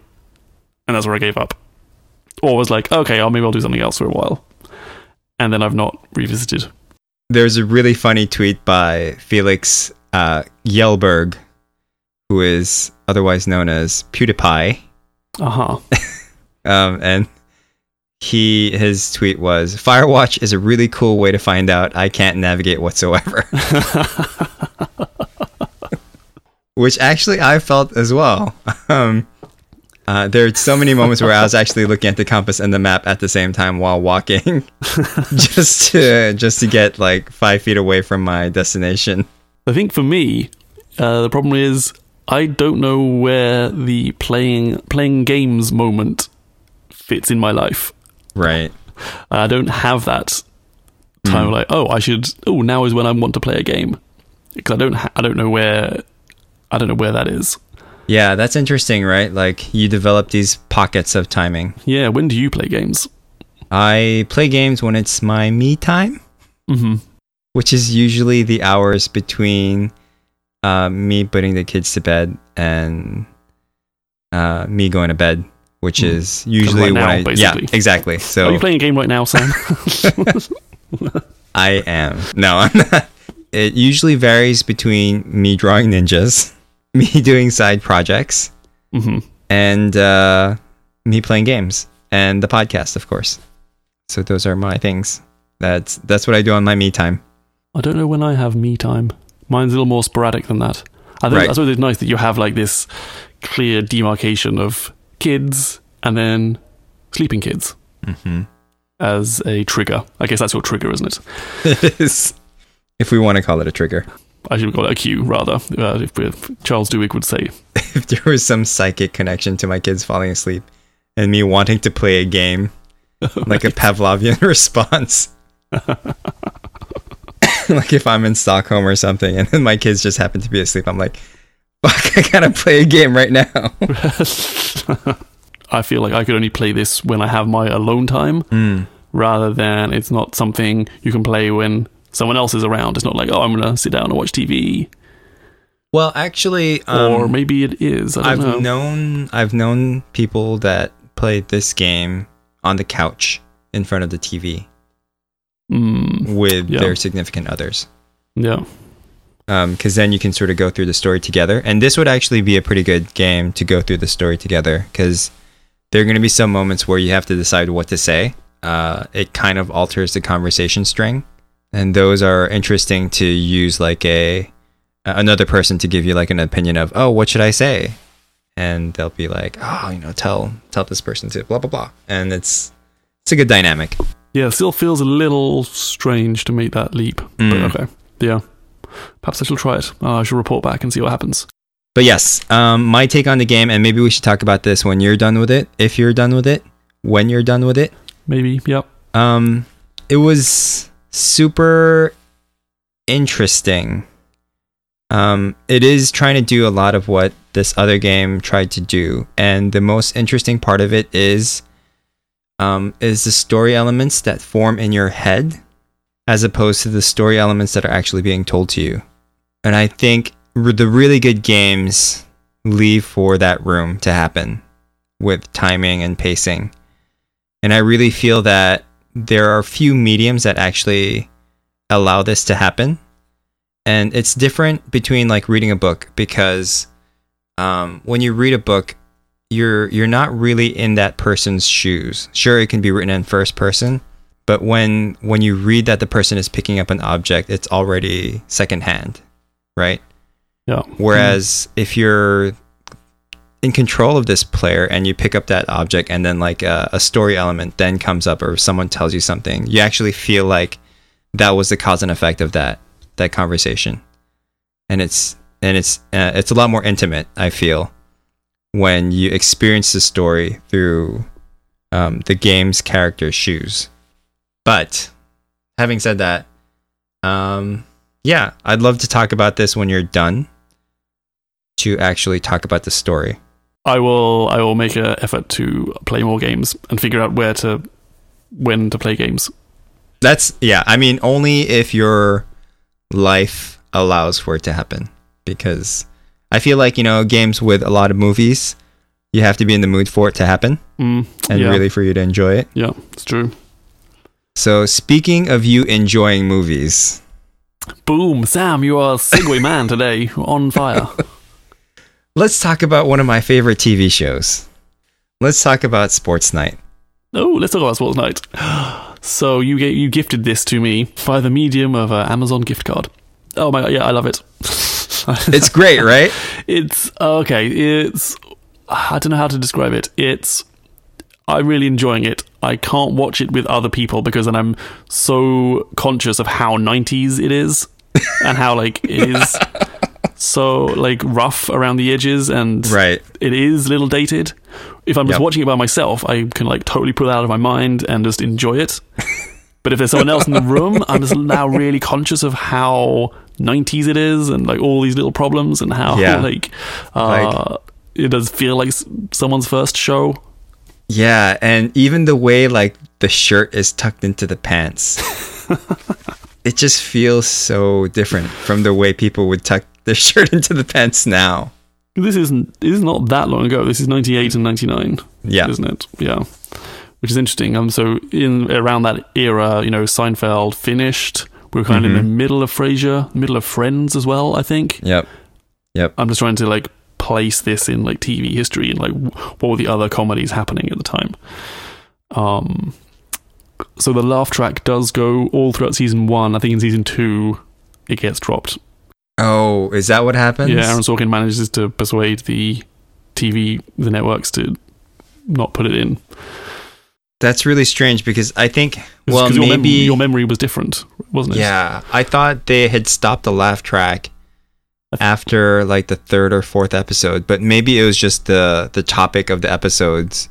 And that's where I gave up. Or was like, okay, I'll maybe I'll do something else for a while. and then I've not revisited. There's a really funny tweet by Felix uh, Kjellberg, who is otherwise known as PewDiePie. Uh huh. Um, and he his tweet was Firewatch is a really cool way to find out I can't navigate whatsoever. Which actually I felt as well. Um, uh, there are so many moments where I was actually looking at the compass and the map at the same time while walking, just to just to get like five feet away from my destination. I think for me, uh, the problem is I don't know where the playing playing games moment fits in my life. Right. I don't have that time Mm. like, oh, I should. Oh, now is when I want to play a game because I don't. Ha- I don't know where. I don't know where that is. Yeah, that's interesting, right? Like you develop these pockets of timing. Yeah, when do you play games? I play games when it's my me time. hmm which is usually the hours between uh, me putting the kids to bed and uh, me going to bed, which Mm. is usually right when now, I basically. yeah exactly. Are So you playing a game right now, Sam? I am no, I'm not. It usually varies between me drawing ninjas, me doing side projects, hmm and uh, me playing games and the podcast, of course. So those are my things. That's that's what I do on my me time. I don't know when I have me time. Mine's a little more sporadic than that. I think Right. I suppose it's nice that you have like this clear demarcation of kids and then sleeping kids Mm-hmm. as a trigger. I guess that's your trigger, isn't it? if we want to call it a trigger. I should call it a cue rather. Uh, if, if Charles Duhigg would say, if there was some psychic connection to my kids falling asleep and me wanting to play a game, like a Pavlovian response. like if I'm in Stockholm or something and then my kids just happen to be asleep, I'm like, fuck, I gotta play a game right now. I feel like I could only play this when I have my alone time, Mm. rather than it's not something you can play when someone else is around. It's not like oh, I'm gonna sit down and watch TV, Well, actually, um, or maybe it is. I don't I've know. known I've known people that play this game on the couch in front of the TV Mm, with Yeah. their significant others. yeah, because then you can sort of go through the story together. And this would actually be a pretty good game to go through the story together because there are going to be some moments where you have to decide what to say. Uh, it kind of alters the conversation string, and those are interesting to use like a another person to give you like an opinion of oh what should I say, and they'll be like oh you know tell tell this person to blah blah blah, and it's it's a good dynamic. Yeah. It still feels a little strange to make that leap, Mm. but okay, yeah. Perhaps I shall try it. Uh, I shall report back and see what happens. But yes, um, my take on the game, and maybe we should talk about this when you're done with it. If you're done with it, when you're done with it, Maybe, yep. um, it was super interesting. Um, it is trying to do a lot of what this other game tried to do, and the most interesting part of it is, um, is the story elements that form in your head, as opposed to the story elements that are actually being told to you. And I think the really good games leave for that room to happen with timing and pacing. And I really feel that there are few mediums that actually allow this to happen. And it's different between like reading a book because um, when you read a book, you're you're not really in that person's shoes. Sure, it can be written in first person, but when when you read that the person is picking up an object, it's already secondhand, right? Yeah. Whereas if you're in control of this player and you pick up that object and then like a, a story element then comes up or someone tells you something, you actually feel like that was the cause and effect of that that conversation, and it's and it's uh, it's a lot more intimate. I feel when you experience the story through um, the game's character's shoes. But having said that, um, yeah, I'd love to talk about this when you're done to actually talk about the story. I will. I will make an effort to play more games and figure out where to, when to play games. That's yeah, I mean only if your life allows for it to happen because I feel like, you know, games with a lot of movies, you have to be in the mood for it to happen Mm, and yeah. really for you to enjoy it. Yeah, it's true. So, speaking of you enjoying movies, Boom, Sam, you are segue man today, on fire. let's talk about one of my favorite TV shows. Let's talk about Sports Night. Oh, let's talk about Sports Night. So you ga- you gifted this to me by the medium of an Amazon gift card. Oh my god, yeah, I love it. It's great, right? it's okay. It's I don't know how to describe it. It's I'm really enjoying it. I can't watch it with other people because then I'm so conscious of how 90s it is and how like it is so like rough around the edges and Right. it is a little dated. If I'm just Yep. watching it by myself, I can like totally pull it out of my mind and just enjoy it. but if there's someone else in the room, I'm just now really conscious of how 90s it is and like all these little problems and how Yeah. like uh, it does feel like someone's first show. Yeah, and even the way like the shirt is tucked into the pants. it just feels so different from the way people would tuck their shirt into the pants now. This isn't this is not that long ago. This is 98 and 99. Yeah. isn't it? Yeah, which is interesting. Um, so in around that era, you know, Seinfeld finished. We were kind of in the middle of Frasier, middle of Friends as well. I think. Yep. Yep. I'm just trying to like place this in like TV history and like what were the other comedies happening at the time. Um, so the laugh track does go all throughout season one. I think in season two, it gets dropped. Oh, is that what happens? Yeah, Aaron Sorkin manages to persuade the TV, the networks to not put it in. That's really strange because I think well 'Cause your, mem- maybe your memory was different, wasn't it? Yeah, I thought they had stopped the laugh track after like the third or fourth episode, but maybe it was just the the topic of the episodes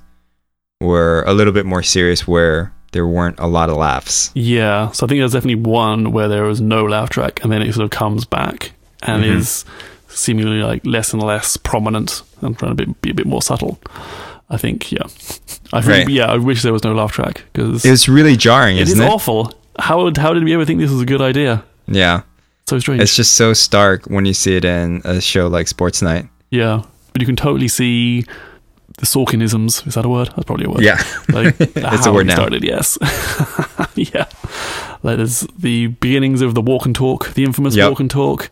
were a little bit more serious where there weren't a lot of laughs. Yeah, so I think there's definitely one where there was no laugh track, and then it sort of comes back and Mhm. is seemingly like less and less prominent and trying to be, be a bit more subtle. I think, yeah. I think, Right. yeah, I wish there was no laugh track because It was really jarring, it is isn't it? awful. How how did we ever think this was a good idea? Yeah. So strange. It's just so stark when you see it in a show like Sports Night. yeah, but you can totally see the Sorkinisms. Is that a word? That's probably a word. Yeah. like It's a word now. started. Yes, yeah. Like there's the beginnings of the walk and talk, the infamous Yep. walk and talk.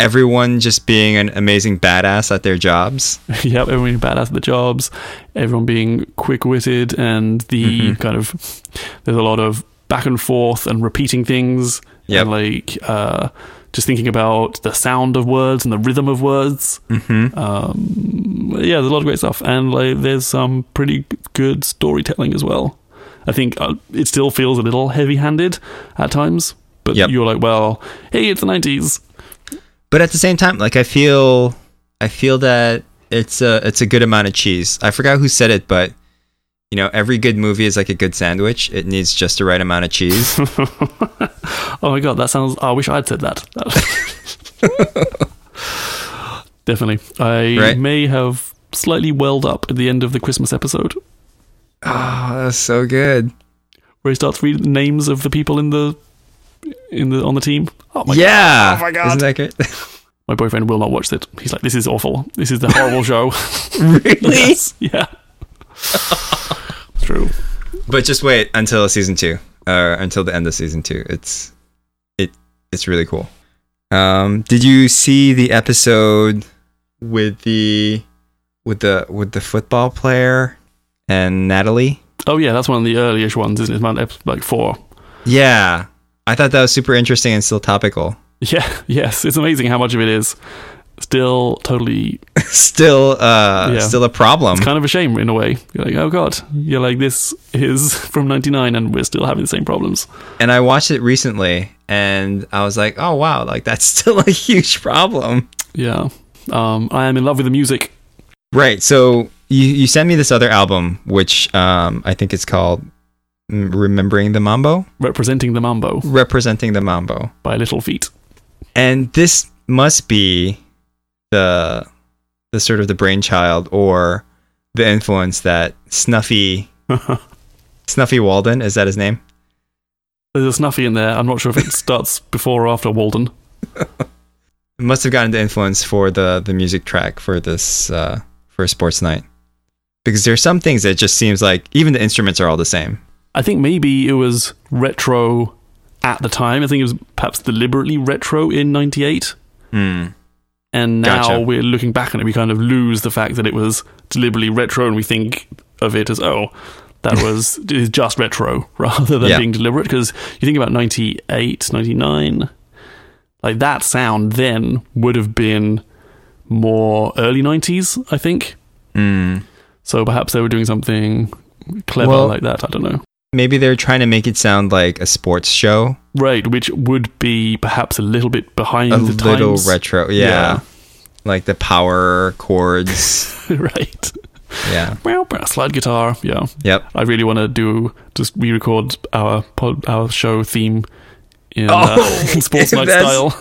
Everyone just being an amazing badass at their jobs. yep, everyone being badass at the jobs, everyone being quick witted, and the Mhm. kind of there's a lot of back and forth and repeating things. Yep. And like uh, just thinking about the sound of words and the rhythm of words. Mm-hmm. Um, yeah, there's a lot of great stuff, and like there's some pretty good storytelling as well. I think uh, it still feels a little heavy-handed at times, but Yep. you're like, well, hey, it's the '90s. But at the same time like i feel i feel that it's a it's a good amount of cheese i forgot who said it but you know every good movie is like a good sandwich it needs just the right amount of cheese oh my god, that sounds. I wish I'd said that. Definitely, I Right. may have slightly welled up at the end of the Christmas episode oh that's so good where he starts reading the names of the people in the in the on the team. Oh my yeah Oh my God. isn't that great My boyfriend will not watch it. He's like, "This is awful. This is the horrible show." really Yes. Yeah. True. but just wait until season two or until the end of season two it's it it's really cool um did you see the episode with the with the with the football player and natalie Oh yeah, that's one of the earliest ones, isn't it? It's about like four. Yeah. I thought that was super interesting and still topical. Yeah. Yes. It's amazing how much of it is still totally. still uh Yeah. still a problem. It's kind of a shame in a way. You're like, oh god. You're like, this is from '99, and we're still having the same problems. and I watched it recently and I was like, "Oh wow, like that's still a huge problem." Yeah. Um, I am in love with the music. Right. So you you sent me this other album which um I think it's called Remembering the Mambo, Representing the mambo representing the mambo. by Little Feat. And this must be the the sort of the brainchild or the influence that Snuffy Snuffy Walden, is that his name? There's a snuffy in there. I'm not sure if it starts before or after Walden. must have gotten the influence for the the music track for this uh for sports night because there's some things that just seems like even the instruments are all the same I think maybe it was retro at the time. I think it was perhaps deliberately retro in '98. Hmm. And now Gotcha. we're looking back on it, we kind of lose the fact that it was deliberately retro, and we think of it as oh, that was just retro rather than Yeah. being deliberate. Because you think about 98, 99, like that sound then would have been more early nineties, I think. Hmm. So perhaps they were doing something clever Well- like that. I don't know. Maybe they're trying to make it sound like a sports show, Right, which would be perhaps a little bit behind a the little retro. Yeah. Like the power chords. right. yeah. Meow, Slide guitar. Yeah. Yep. I really want to do just re-record our pod, our show theme in, Oh, uh, sports night style.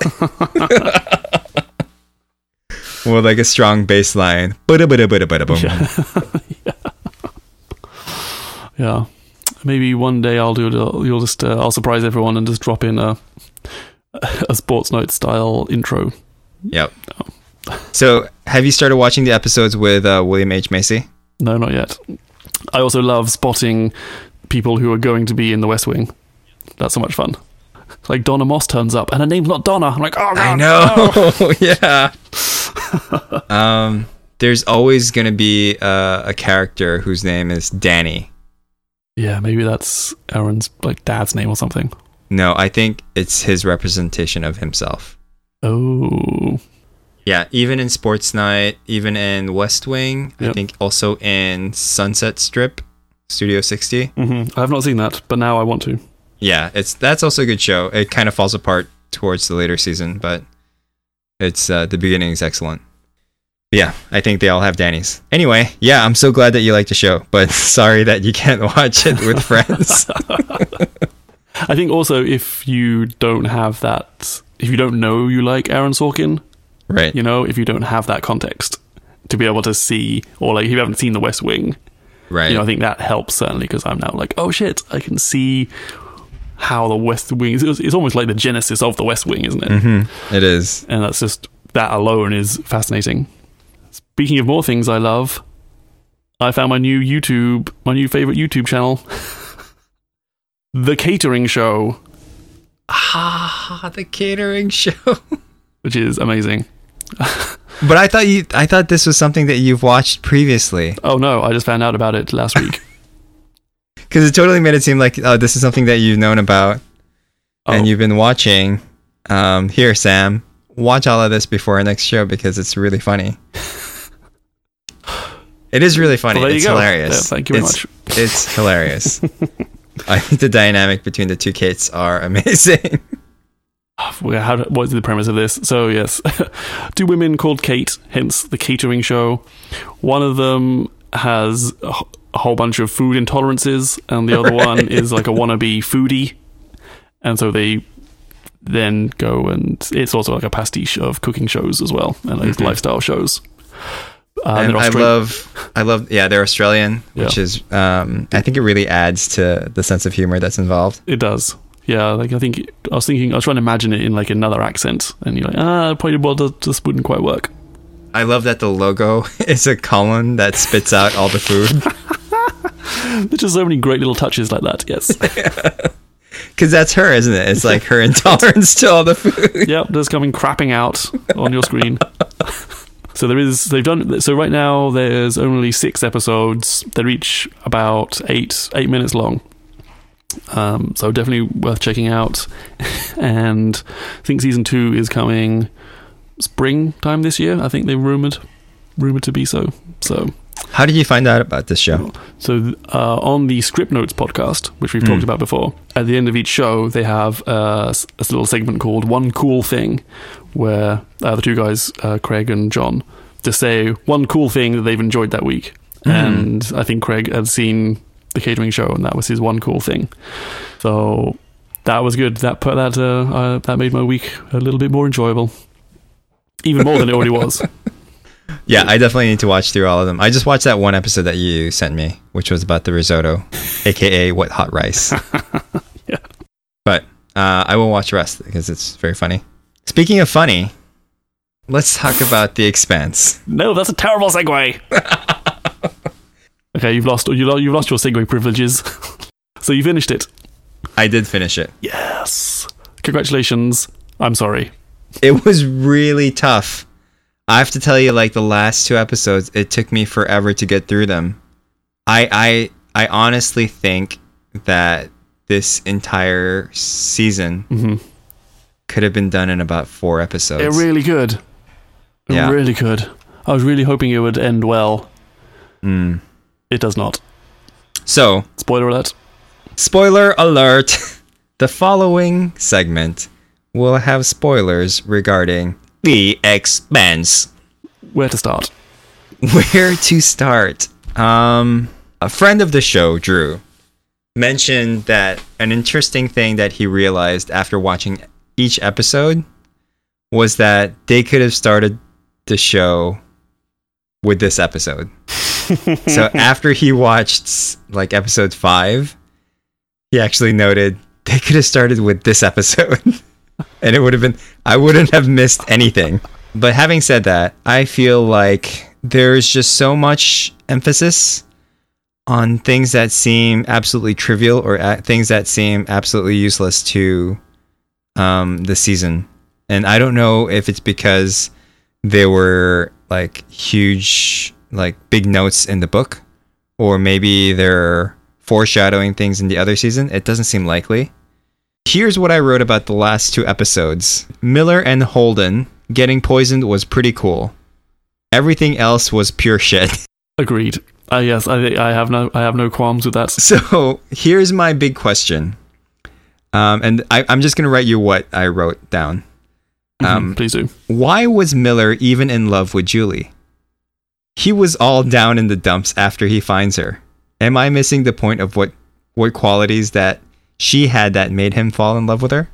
With like a strong bass line. Ba-da-ba-da-ba-da-ba-da-boom. yeah, maybe one day I'll do it. You'll just uh, I'll surprise everyone and just drop in a a sports night style intro. Yep. So, have you started watching the episodes with uh, William H Macy? No, not yet. I also love spotting people who are going to be in the West Wing. That's so much fun. Like Donna Moss turns up and her name's not Donna. I'm like, oh god, I no." know. yeah. um, there's always going to be uh, a character whose name is Danny. Yeah, maybe that's Aaron's like dad's name or something. No, I think it's his representation of himself. Oh, Yeah, even in Sports Night, even in West Wing, I think also in Sunset Strip, Studio 60. hmm I have not seen that, but now I want to. Yeah, it's that's also a good show. It kind of falls apart towards the later season, but it's uh, the beginning is excellent. Yeah, I think they all have Danny's. Anyway, yeah, I'm so glad that you like the show, but sorry that you can't watch it with friends. I think also if you don't have that, if you don't know you like Aaron Sorkin, right. you know, if you don't have that context to be able to see, or like if you haven't seen The West Wing, Right. you know, I think that helps certainly because I'm now like, oh shit, I can see how the West Wing is. It's almost like the genesis of the West Wing, isn't it? hmm It is. And that's just that alone is fascinating. Speaking of more things I love, I found my new YouTube, my new favorite YouTube channel, The Catering Show, Ah, the catering show. which is amazing. but I thought you I thought this was something that you've watched previously. Oh no, I just found out about it last week. Cuz it totally made it seem like oh this is something that you've known about Oh, and you've been watching. Um, here, Sam, watch all of this before our next show because it's really funny. It is really funny. Well, it's go. hilarious. Yeah, thank you very it's, much. It's hilarious. I think the dynamic between the two Kates are amazing. How, what is the premise of this? So, yes, two women called Kate, hence the catering show. One of them has a, a whole bunch of food intolerances, and the other one is like a wannabe foodie. And so they then go and it's also like a pastiche of cooking shows as well, and like Mhm. lifestyle shows. Uh, and I love, I love, yeah, they're Australian, which is, um, I think it really adds to the sense of humor that's involved. It does. Yeah, like I think I was thinking I was trying to imagine it in like another accent, and you're like, ah, probably well, this just wouldn't quite work. I love that the logo is a column that spits out all the food. There's just so many great little touches like that. Yes. Because that's her, isn't it? It's like her intolerance to all the food. yep, just coming crapping out on your screen. So there is they've done so right now there's only six episodes. They're each about eight eight minutes long. Um, so definitely worth checking out. and I think season two is coming springtime this year. I think they rumored rumored to be so. So How did you find out about this show? so uh, on the Scriptnotes podcast, which we've Mm. talked about before, at the end of each show they have uh, a little segment called "One Cool Thing," where uh, the two guys, uh, Craig and John, to say one cool thing that they've enjoyed that week. Mm. And I think Craig had seen the catering show, and that was his one cool thing. So that was good. That put that uh, uh, that made my week a little bit more enjoyable, even more than it already was. Yeah, I definitely need to watch through all of them. I just watched that one episode that you sent me, which was about the risotto, aka what hot rice. Yeah. But uh, I will watch the rest because it's very funny. Speaking of funny, let's talk about The Expanse. No, that's a terrible segue. okay, you've lost you lo- you've lost your segue privileges. So you finished it. I did finish it. Yes. Congratulations. I'm sorry. It was really tough. I have to tell you, like the last two episodes, it took me forever to get through them. I I I honestly think that this entire season Mhm. Could have been done in about four episodes. It really could. It Yeah. really could. I was really hoping it would end well. Mm. It does not. So, Spoiler alert. spoiler alert: the following segment will have spoilers regarding the Expanse. Where to start? Where to start? Um, a friend of the show, Drew, mentioned that an interesting thing that he realized after watching each episode was that they could have started the show with this episode. so after he watched like episode five, he actually noted they could have started with this episode. and it would have been I wouldn't have missed anything. But having said that, I feel like there's just so much emphasis on things that seem absolutely trivial or a- things that seem absolutely useless to um, the season. And I don't know if it's because there were like huge, like big notes in the book, or maybe they're foreshadowing things in the other season. It doesn't seem likely. Here's what I wrote about the last two episodes Miller and Holden getting poisoned was pretty cool. Everything else was pure shit. Agreed. Uh, yes, I I have no I have no qualms with that. So here's my big question. Um, and I, I'm just going to write you what I wrote down. Um, Mhm, Please do. Why was Miller even in love with Julie? He was all down in the dumps after he finds her. Am I missing the point of what what qualities that she had that made him fall in love with her?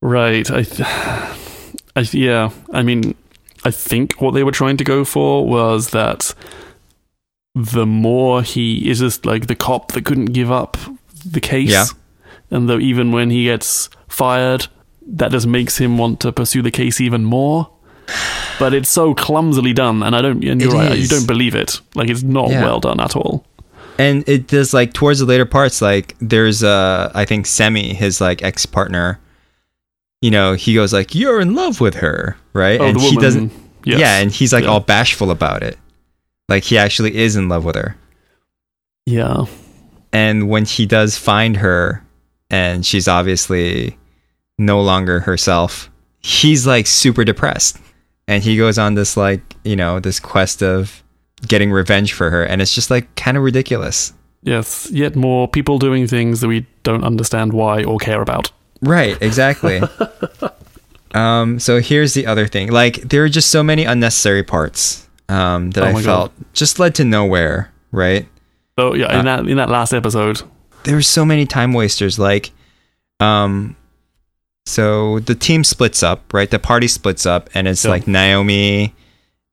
Right. I, th- I yeah. I mean, I think what they were trying to go for was that the more he is just like the cop that couldn't give up the case, Yeah. And though even when he gets fired, that just makes him want to pursue the case even more. But it's so clumsily done, and I don't. And you're It right. You don't believe it. Like it's not Yeah. well done at all. And it does like towards the later parts, like there's uh I think Semi, his like ex partner, you know, he goes like, You're in love with her, right? Oh, and the he woman. doesn't Yes. Yeah, and he's like Yeah. all bashful about it. Like he actually is in love with her. yeah. And when he does find her and she's obviously no longer herself, he's like super depressed. And he goes on this like, you know, this quest of getting revenge for her and it's just like kind of ridiculous. Yes. Yet more people doing things that we don't understand why or care about. Right, exactly. um, so here's the other thing. Like there are just so many unnecessary parts um, that Oh I felt just led to nowhere, right? So yeah, in Uh, that in that last episode, There were so many time wasters like um so the team splits up, right? The party splits up and it's Yeah. like Naomi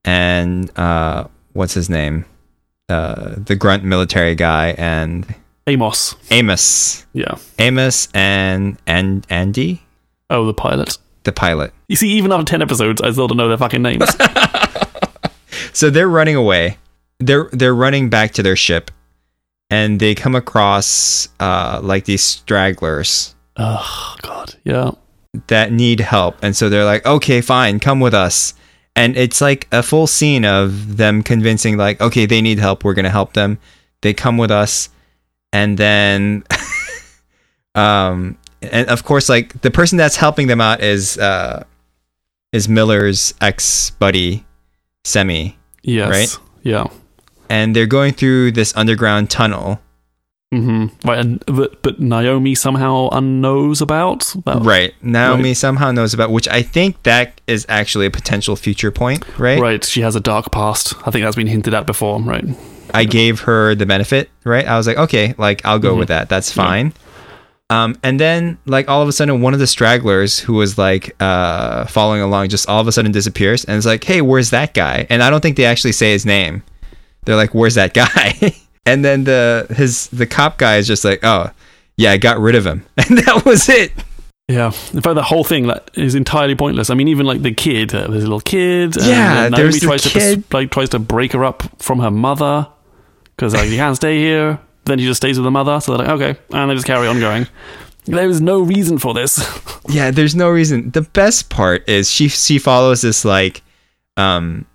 and uh what's his name? Uh the grunt military guy and Amos. Amos. Yeah. Amos and and Andy, Oh, the pilot. the pilot. You see, even after ten episodes, I still don't know their fucking names. So they're running away. They're they're running back to their ship, and they come across uh, like these stragglers oh God. Yeah. that need help, and so they're like, "Okay, fine, come with us." And it's like a full scene of them convincing, like, "Okay, they need help. We're gonna help them." They come with us, and then, um, and of course, like the person that's helping them out is uh, is Miller's ex buddy, Semi. Yes. Right? Yeah. And they're going through this underground tunnel. hmm Right. And but, but Naomi somehow unknows about that. Right. Naomi Right. somehow knows about, which I think that is actually a potential future point, right? Right. She has a dark past. I think that's been hinted at before. Right. I gave her the benefit, right? I was like, okay, like I'll go Mhm. with that. That's Yeah. fine. Um, and then like all of a sudden one of the stragglers who was like uh following along just all of a sudden disappears and it's like, hey, where's that guy? And I don't think they actually say his name. They're like, where's that guy? and then the his the cop guy is just like, oh, yeah, I got rid of him. And that was it. Yeah. In fact, the whole thing that is entirely pointless. I mean, even like the kid, uh, there's a little kid. and Yeah, then there's Naomi the tries to kid. like tries to break her up from her mother because like you can't stay here. Then he just stays with the mother. So they're like, okay, and they just carry on going. There is no reason for this. Yeah, there's no reason. The best part is she she follows this like um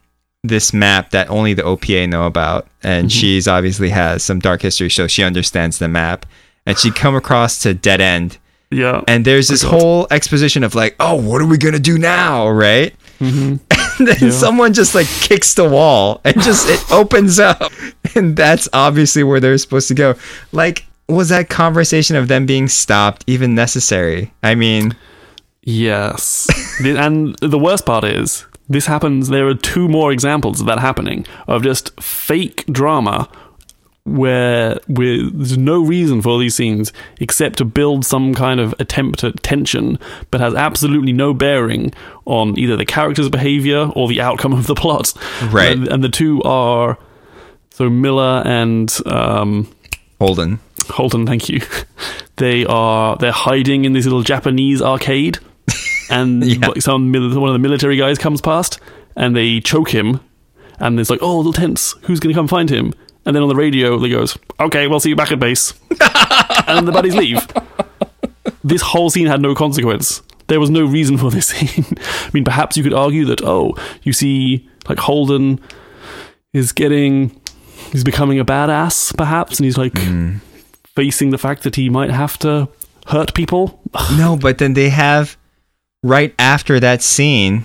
this map that only the OPA know about and she's obviously has some dark history so she understands the map and she come across to dead end yeah. and there's this whole exposition of like, "Oh, what are we to do now?" right? Mhm. And then Yeah. someone just like kicks the wall and just it opens up and that's obviously where they're supposed to go. Like was that conversation of them being stopped even necessary? I mean, Yes. And the worst part is, this happens, there are two more examples of that happening, of just fake drama where there's no reason for these scenes except to build some kind of attempt at tension, but has absolutely no bearing on either the character's behavior or the outcome of the plot. Right. And, and the two are. So Miller and um, Holden. Holden, thank you. They are they're hiding in this little Japanese arcade, and Yeah. like some one of the military guys comes past, and they choke him, and it's like, oh, little tense. Who's gonna come find him? And then on the radio, they goes, okay, we'll see you back at base, and the buddies leave. This whole scene had no consequence. There was no reason for this scene. I mean, perhaps you could argue that, oh, you see, like Holden is getting, he's becoming a badass, perhaps, and he's like hmm. facing the fact that he might have to hurt people. No, but then they have right after that scene,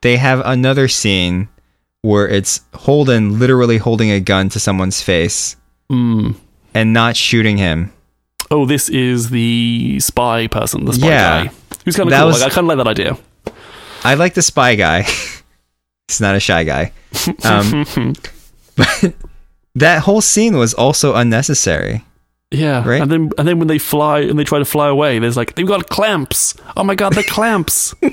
they have another scene where it's Holden literally holding a gun to someone's face Mm. and not shooting him. Oh, this is the spy person, the spy Yeah. guy. Who's kind of cool. was- Like, I kind of like that idea. I like the spy guy. He's not a shy guy. Um, but that whole scene was also unnecessary. Yeah, Right? and then and then when they fly and they try to fly away, there's like they've got clamps. Oh my god, they're clamps.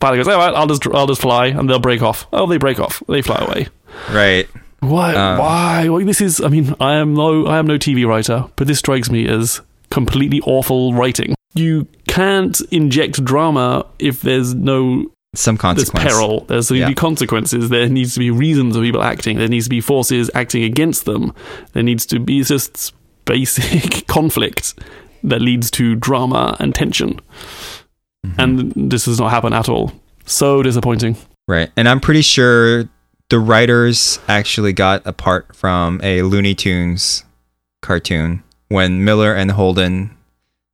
Pilot goes, all right, I'll just I'll just fly, and they'll break off. Oh, they break off. They fly away. Right. Why? Um, why? Well, this is. I mean, I am no I am no TV writer, but this strikes me as completely awful writing. You can't inject drama if there's no Some there's peril. There's going to Yeah. be consequences. There needs to be reasons of people acting. There needs to be forces acting against them. There needs to be just basic conflict that leads to drama and tension. Mm-hmm. And this does not happen at all. So disappointing. Right. And I'm pretty sure the writers actually got a part from a Looney Tunes cartoon when Miller and Holden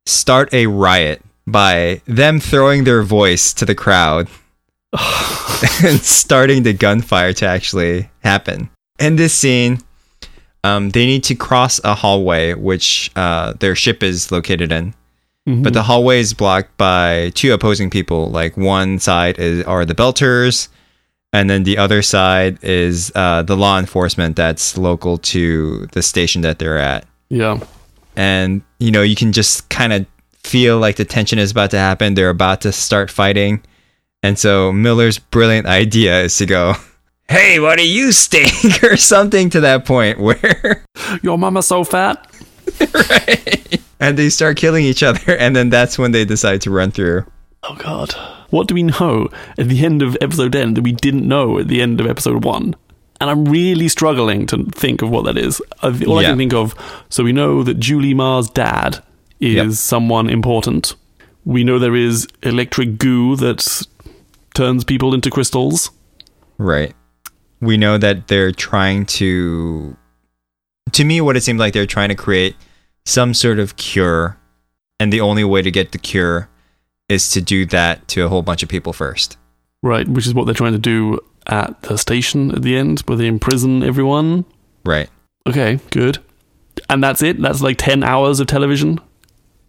start a riot by them throwing their voice to the crowd and starting the gunfire to actually happen. In this scene, um, they need to cross a hallway, which uh, their ship is located in. But the hallway is blocked by two opposing people. Like one side is are the Belters, and then the other side is uh, the law enforcement that's local to the station that they're at. yeah. And you know, you can just kind of feel like the tension is about to happen. They're about to start fighting, and so Miller's brilliant idea is to go, "Hey, what do you stink?" or something to that point where. Your mama's so fat. right. And they start killing each other, and then that's when they decide to run through. Oh god. What do we know at the end of episode 10 that we didn't know at the end of episode 1? And I'm really struggling to think of what that is. All I Yeah. can think of, so we know that Julie Mao's dad is Yep. someone important. We know there is electric goo that turns people into crystals. Right. We know that they're trying to. To me, what it seemed like they're trying to create some sort of cure, and the only way to get the cure is to do that to a whole bunch of people first. Right, which is what they're trying to do at the station at the end, where they imprison everyone. Right. Okay, good. And that's it? That's like 10 hours of television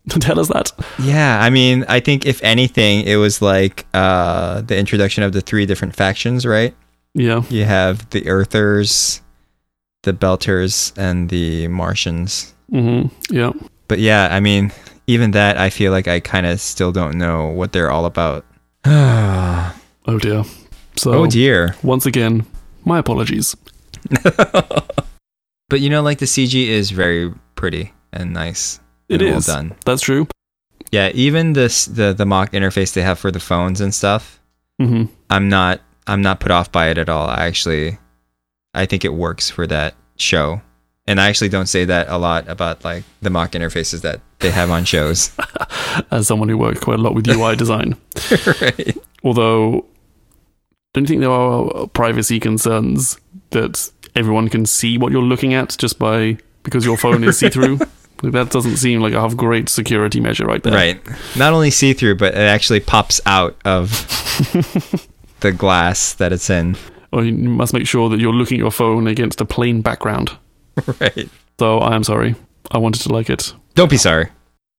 to tell us that? Yeah, I mean, I think if anything, it was like uh, the introduction of the three different factions, right? Yeah. You have the Earthers, the Belters, and the Martians. Mm-hmm. Yeah. But yeah, I mean, even that, I feel like I kind of still don't know what they're all about. oh Oh dear. So Oh dear. once again, my apologies. But you know, like the CG is very pretty and nice. It well done. That's true. Yeah, even this the the mock interface they have for the phones and stuff. hmm I'm not I'm not put off by it at all. I actually I think it works for that show. And I actually don't say that a lot about like the mock interfaces that they have on shows. As someone who works quite a lot with UI design, right. although don't you think there are privacy concerns that everyone can see what you're looking at just by because your phone is see through? that doesn't seem like a half great security measure right there. Right. Not only see through, but it actually pops out of the glass that it's in. Or you must make sure that you're looking at your phone against a plain background. Right. So I am sorry. I wanted to like it. Don't be sorry.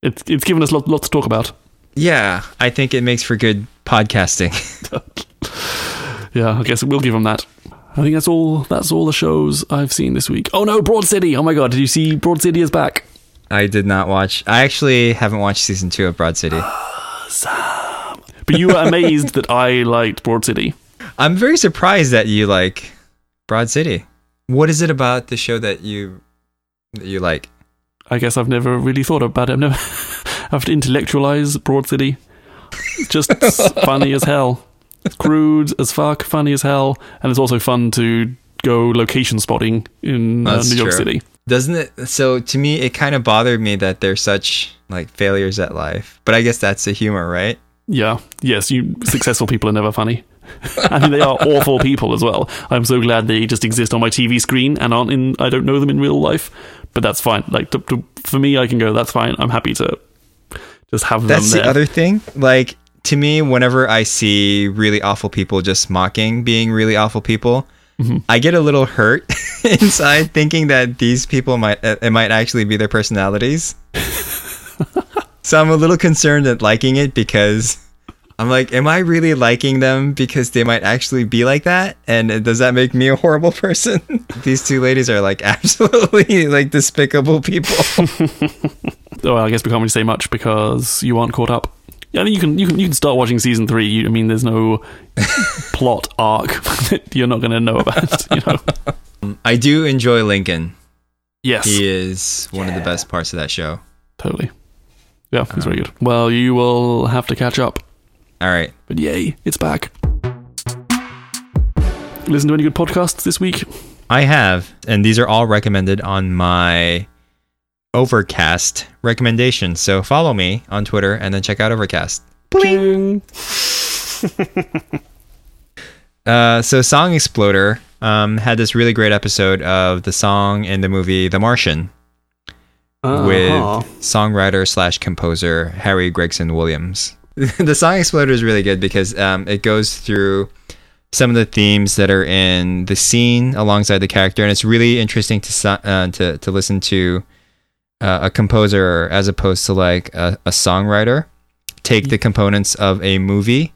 It's it's given us lot, lots to talk about. Yeah, I think it makes for good podcasting. Yeah, I guess we'll give them that. I think that's all. That's all the shows I've seen this week. Oh no, Broad City! Oh my god, did you see Broad City is back? I did not watch. I actually haven't watched season two of Broad City. But you were amazed that I liked Broad City. I'm very surprised that you like Broad City. What is it about the show that you that you like? I guess I've never really thought about it. I've never I have to intellectualize Broad City. Just funny as hell. It's crude as fuck, funny as hell, and it's also fun to go location spotting in uh, New York true. City. Doesn't it? So to me, it kind of bothered me that they're such like failures at life. But I guess that's the humor, right? Yeah, yes, you successful people are never funny. I mean, they are awful people as well. I'm so glad they just exist on my TV screen and aren't in. I don't know them in real life, but that's fine. Like to, to, for me, I can go. That's fine. I'm happy to just have That's them the other thing. Like to me, whenever I see really awful people just mocking being really awful people, Mm-hmm. I get a little hurt inside, thinking that these people might uh, it might actually be their personalities. so I'm a little concerned at liking it because I'm like, am I really liking them because they might actually be like that? And uh, does that make me a horrible person? These two ladies are like absolutely like despicable people. Oh, I guess we can't really say much because you aren't caught up. Yeah, I mean, you can you can you can start watching season three. You, I mean, there's no plot arc that you're not going to know about. You know. I do enjoy Lincoln. Yes, He is one of the best parts of that show. totally. Yeah, it's very Um, good. Well, you will have to catch up. All right. But yay, it's back. Listen to any good podcasts this week? I have, and these are all recommended on my Overcast recommendation. So follow me on Twitter and then check out Overcast. Ching. Uh, so Song Exploder um, had this really great episode of the song in the movie The Martian Uh-huh. with songwriter slash composer Harry Gregson Williams. the Song Exploder is really good because um, it goes through some of the themes that are in the scene alongside the character, and it's really interesting to uh, to to listen to uh, a composer as opposed to like a, a songwriter take the components of a movie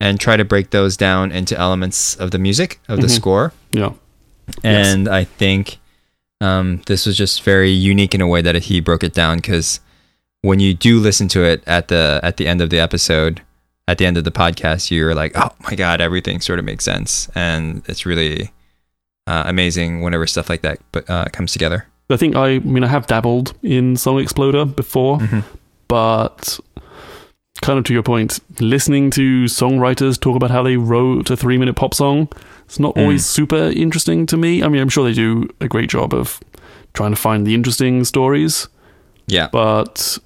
and try to break those down into elements of the music of the Mhm. score Yeah. Yes. and I think um, this was just very unique in a way that he broke it down because when you do listen to it at the at the end of the episode, at the end of the podcast, you're like, oh my god, everything sort of makes sense, and it's really uh, amazing whenever stuff like that uh, comes together. I think I, I mean I have dabbled in Song Exploder before, Mhm. but kind of to your point, listening to songwriters talk about how they wrote a three minute pop song, it's not Mm. always super interesting to me. I mean, I'm sure they do a great job of trying to find the interesting stories, Yeah, but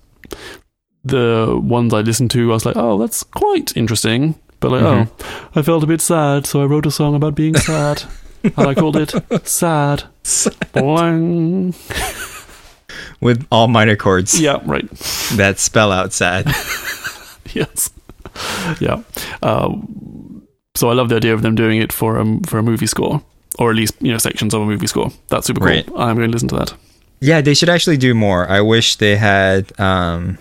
the ones I listened to, I was like, oh, that's quite interesting. But like, Mhm. oh, I felt a bit sad, so I wrote a song about being sad. And I called it Sad. Boing. with all minor chords Yeah, right. that spell out sad. yes. Yeah. Um, so I love the idea of them doing it for a, for a movie score, or at least you know sections of a movie score. That's super cool. Right. I'm going to listen to that. Yeah, they should actually do more. I wish they had um,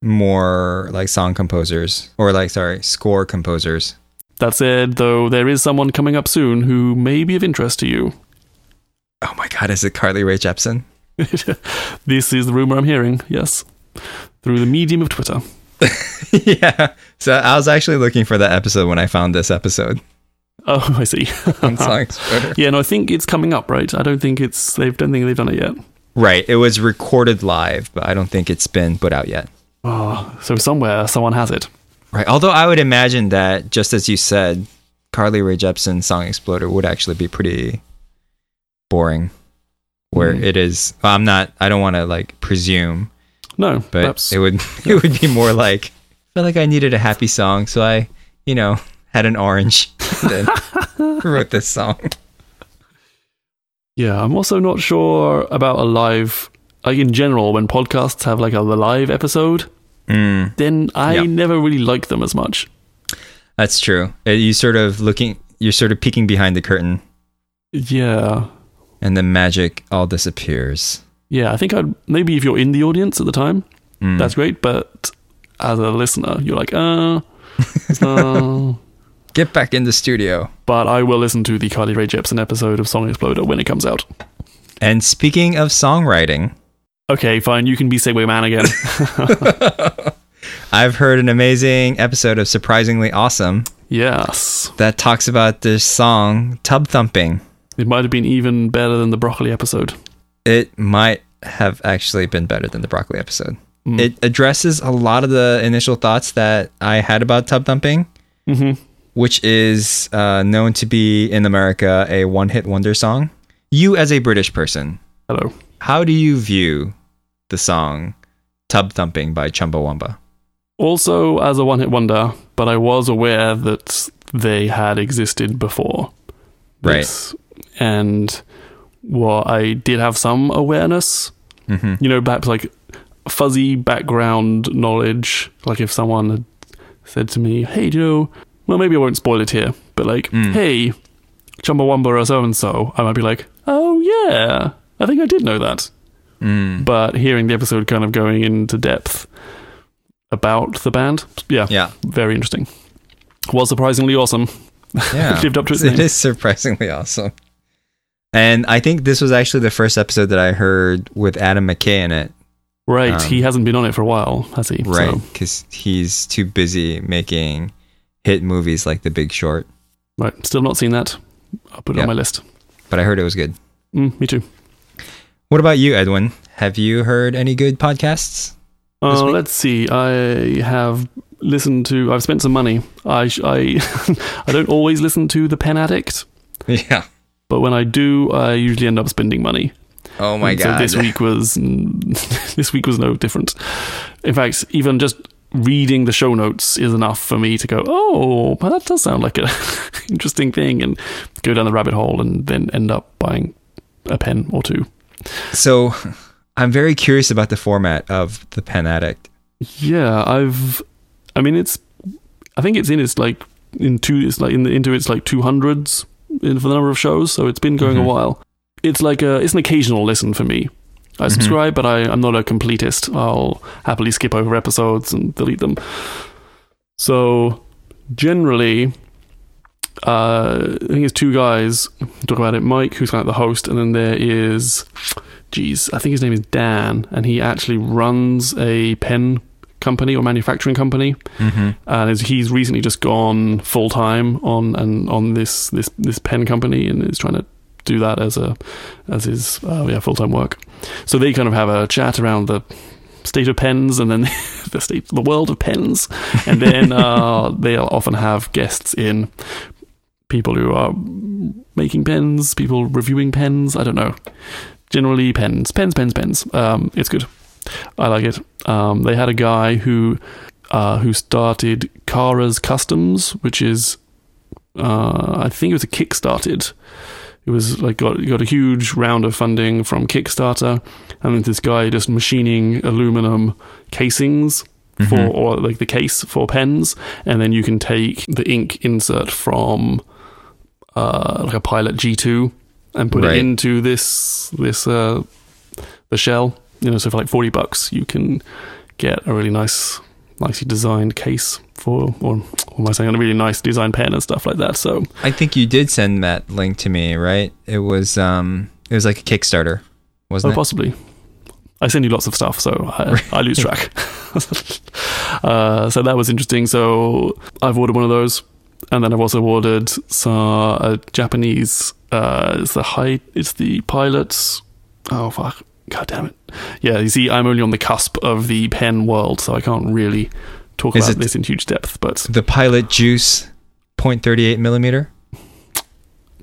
more like song composers or like sorry, score composers. That said, though, there is someone coming up soon who may be of interest to you. Oh my god, is it Carly Rae Jepsen? this is the rumor I'm hearing. Yes, through the medium of Twitter. yeah. So I was actually looking for that episode when I found this episode Oh, I see. on Song Exploder. yeah, no, I think it's coming up, right? I don't think it's. They don't think they've done it yet. Right. It was recorded live, but I don't think it's been put out yet. Oh, so somewhere someone has it. Right. Although I would imagine that, just as you said, Carly Rae Jepsen's Song Exploder would actually be pretty boring. where Mm. it is. Well, I'm not. I don't want to like presume, No, but that's it would it would be more like I felt like I needed a happy song, so I you know had an orange, then wrote this song. yeah. I'm also not sure about a live. Like in general, when podcasts have like a live episode, Mm, then I Yeah. never really like them as much. that's true. Uh, You sort of looking. You're sort of peeking behind the curtain, Yeah, and the magic all disappears. yeah. I think I'd maybe if you're in the audience at the time, Mm. that's great. But as a listener, you're like, uh, uh. Get back in the studio. But I will listen to the Carly Rae Jepsen episode of Song Exploder when it comes out. And speaking of songwriting, Okay, fine. You can be Segue Man again. I've heard an amazing episode of Surprisingly Awesome yes, that talks about this song Tub Thumping. it might have been even better than the broccoli episode. It might have actually been better than the broccoli episode. Mm. It addresses a lot of the initial thoughts that I had about tub thumping, hmm which is uh, known to be in America a one hit wonder song. You, as a British person, Hello. how do you view the song Tub Thumping by Chumbawamba? Also, as a one-hit wonder, but I was aware that they had existed before. Right. And well, I did have some awareness. hmm You know, perhaps like fuzzy background knowledge. Like if someone had said to me, "Hey, do you know?" Well, maybe I won't spoil it here, but like, Mm. "Hey, Chumbawamba or so and so," I might be like, "Oh yeah, I think I did know that." Mm. But hearing the episode kind of going into depth about the band, yeah, Yeah. very interesting. Was surprisingly awesome. Yeah. Lived up to its It name. is surprisingly awesome. And I think this was actually the first episode that I heard with Adam McKay in it. Right, Um, he hasn't been on it for a while, has he? Right. So, Because he's too busy making hit movies like The Big Short. right, still not seen that. I'll put it Yep. on my list. But I heard it was good. Mm, me too. What about you, Edwin? Have you heard any good podcasts? Uh, let's see. I have listened to. I've spent some money. I sh- I I don't always listen to the Pen Addict, Yeah. but when I do, I usually end up spending money. Oh my And god. So this week was this week was no different. In fact, even just reading the show notes is enough for me to go, oh, well, that does sound like an interesting thing, and go down the rabbit hole, and then end up buying a pen or two. So I'm very curious about the format of the Pen Addict. Yeah, I've. I mean, it's. I think it's in its like in two. It's like in the, into its like two hundreds in for the number of shows. So it's been going Mhm. a while. It's like a. It's an occasional listen for me. I Mhm. subscribe, but I, I'm not a completist. I'll happily skip over episodes and delete them. So generally, uh, I think it's two guys talk about it. Myke, who's kind of the host, and then there is, geez, I think his name is Dan, and he actually runs a pen company or manufacturing company, Mm-hmm. and is- he's recently just gone full time on and on this this this pen company, and is trying to do that as a as his uh, yeah full time work. So they kind of have a chat around the state of pens and then the state the world of pens and then uh, they'll often have guests in people who are making pens people reviewing pens i don't know generally pens pens pens pens um, it's good i like it um, they had a guy who uh, who started Karas Kustoms, which is uh, I think it was a kickstarted. It was like got got a huge round of funding from Kickstarter, and then this guy just machining aluminum casings for Mhm. or like the case for pens, and then you can take the ink insert from uh, like a Pilot G2 and put Right. it into this this uh, the shell. You know, so for like forty bucks, you can get a really nice, nicely designed case for, or what am I saying, a really nice design pen and stuff like that. So I think you did send that link to me, right? It was um it was like a Kickstarter, Oh, wasn't it? possibly. I send you lots of stuff, so I, I lose track. uh, so that was interesting. So I've ordered one of those, and then I was awarded some a Japanese. Uh, it's the high. It's the pilots. Oh fuck! God damn it! Yeah, you see, I'm only on the cusp of the pen world, so I can't really talk Is about this in huge depth. But The Pilot Juice 0.38 millimeter?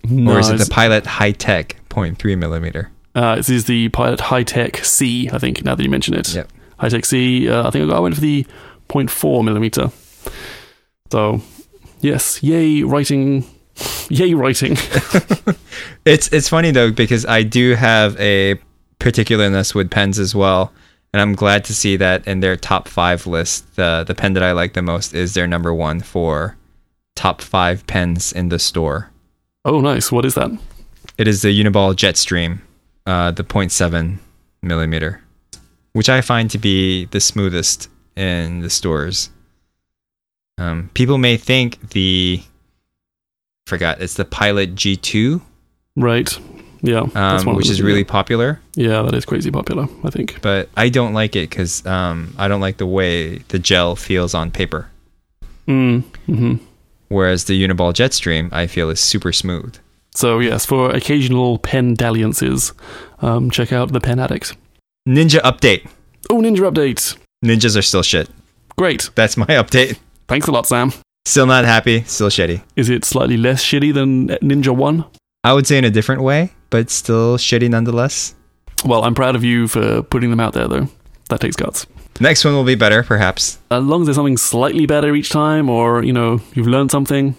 no, or is it the Pilot Hi-Tec 0.3 millimeter? Uh, this is the Pilot Hi-Tec C, I think, now that you mention it. Yep. Hi-Tec C, uh, I think I went for the 0.4 millimeter. So, yes, yay, writing. Yay, writing. It's it's funny though because I do have a particularness with pens as well, and I'm glad to see that in their top five list, the the pen that I like the most is their number one for top five pens in the store. oh, nice. What is that? It is the Uniball Jetstream, uh, the 0.7 millimeter, which I find to be the smoothest in the stores. Um, people may think the forgot it's the Pilot G2, Right. Yeah. that's um, one which is really popular. Yeah, that is crazy popular, I think. but I don't like it because um, I don't like the way the gel feels on paper. Mm, hmm Whereas the Uniball Jetstream, I feel is super smooth. So, yes, for occasional pen dalliances, um, check out the Pen Addict. Ninja update. Oh, Ninja Update. Ninjas are still shit. Great. That's my update. Thanks a lot, Sam. Still not happy. Still shitty. Is it slightly less shitty than Ninja 1? I would say in a different way, but still shitty nonetheless. Well, I'm proud of you for putting them out there, though. That takes guts. Next one will be better, perhaps. As long as there's something slightly better each time, or, you know, you've learned something,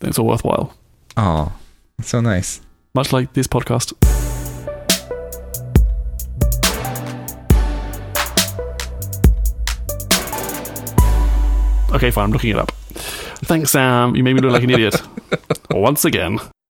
then it's all worthwhile. Oh, so nice. Much like this podcast. Okay, fine, I'm looking it up. Thanks, Sam. You made me look like an idiot. Once again.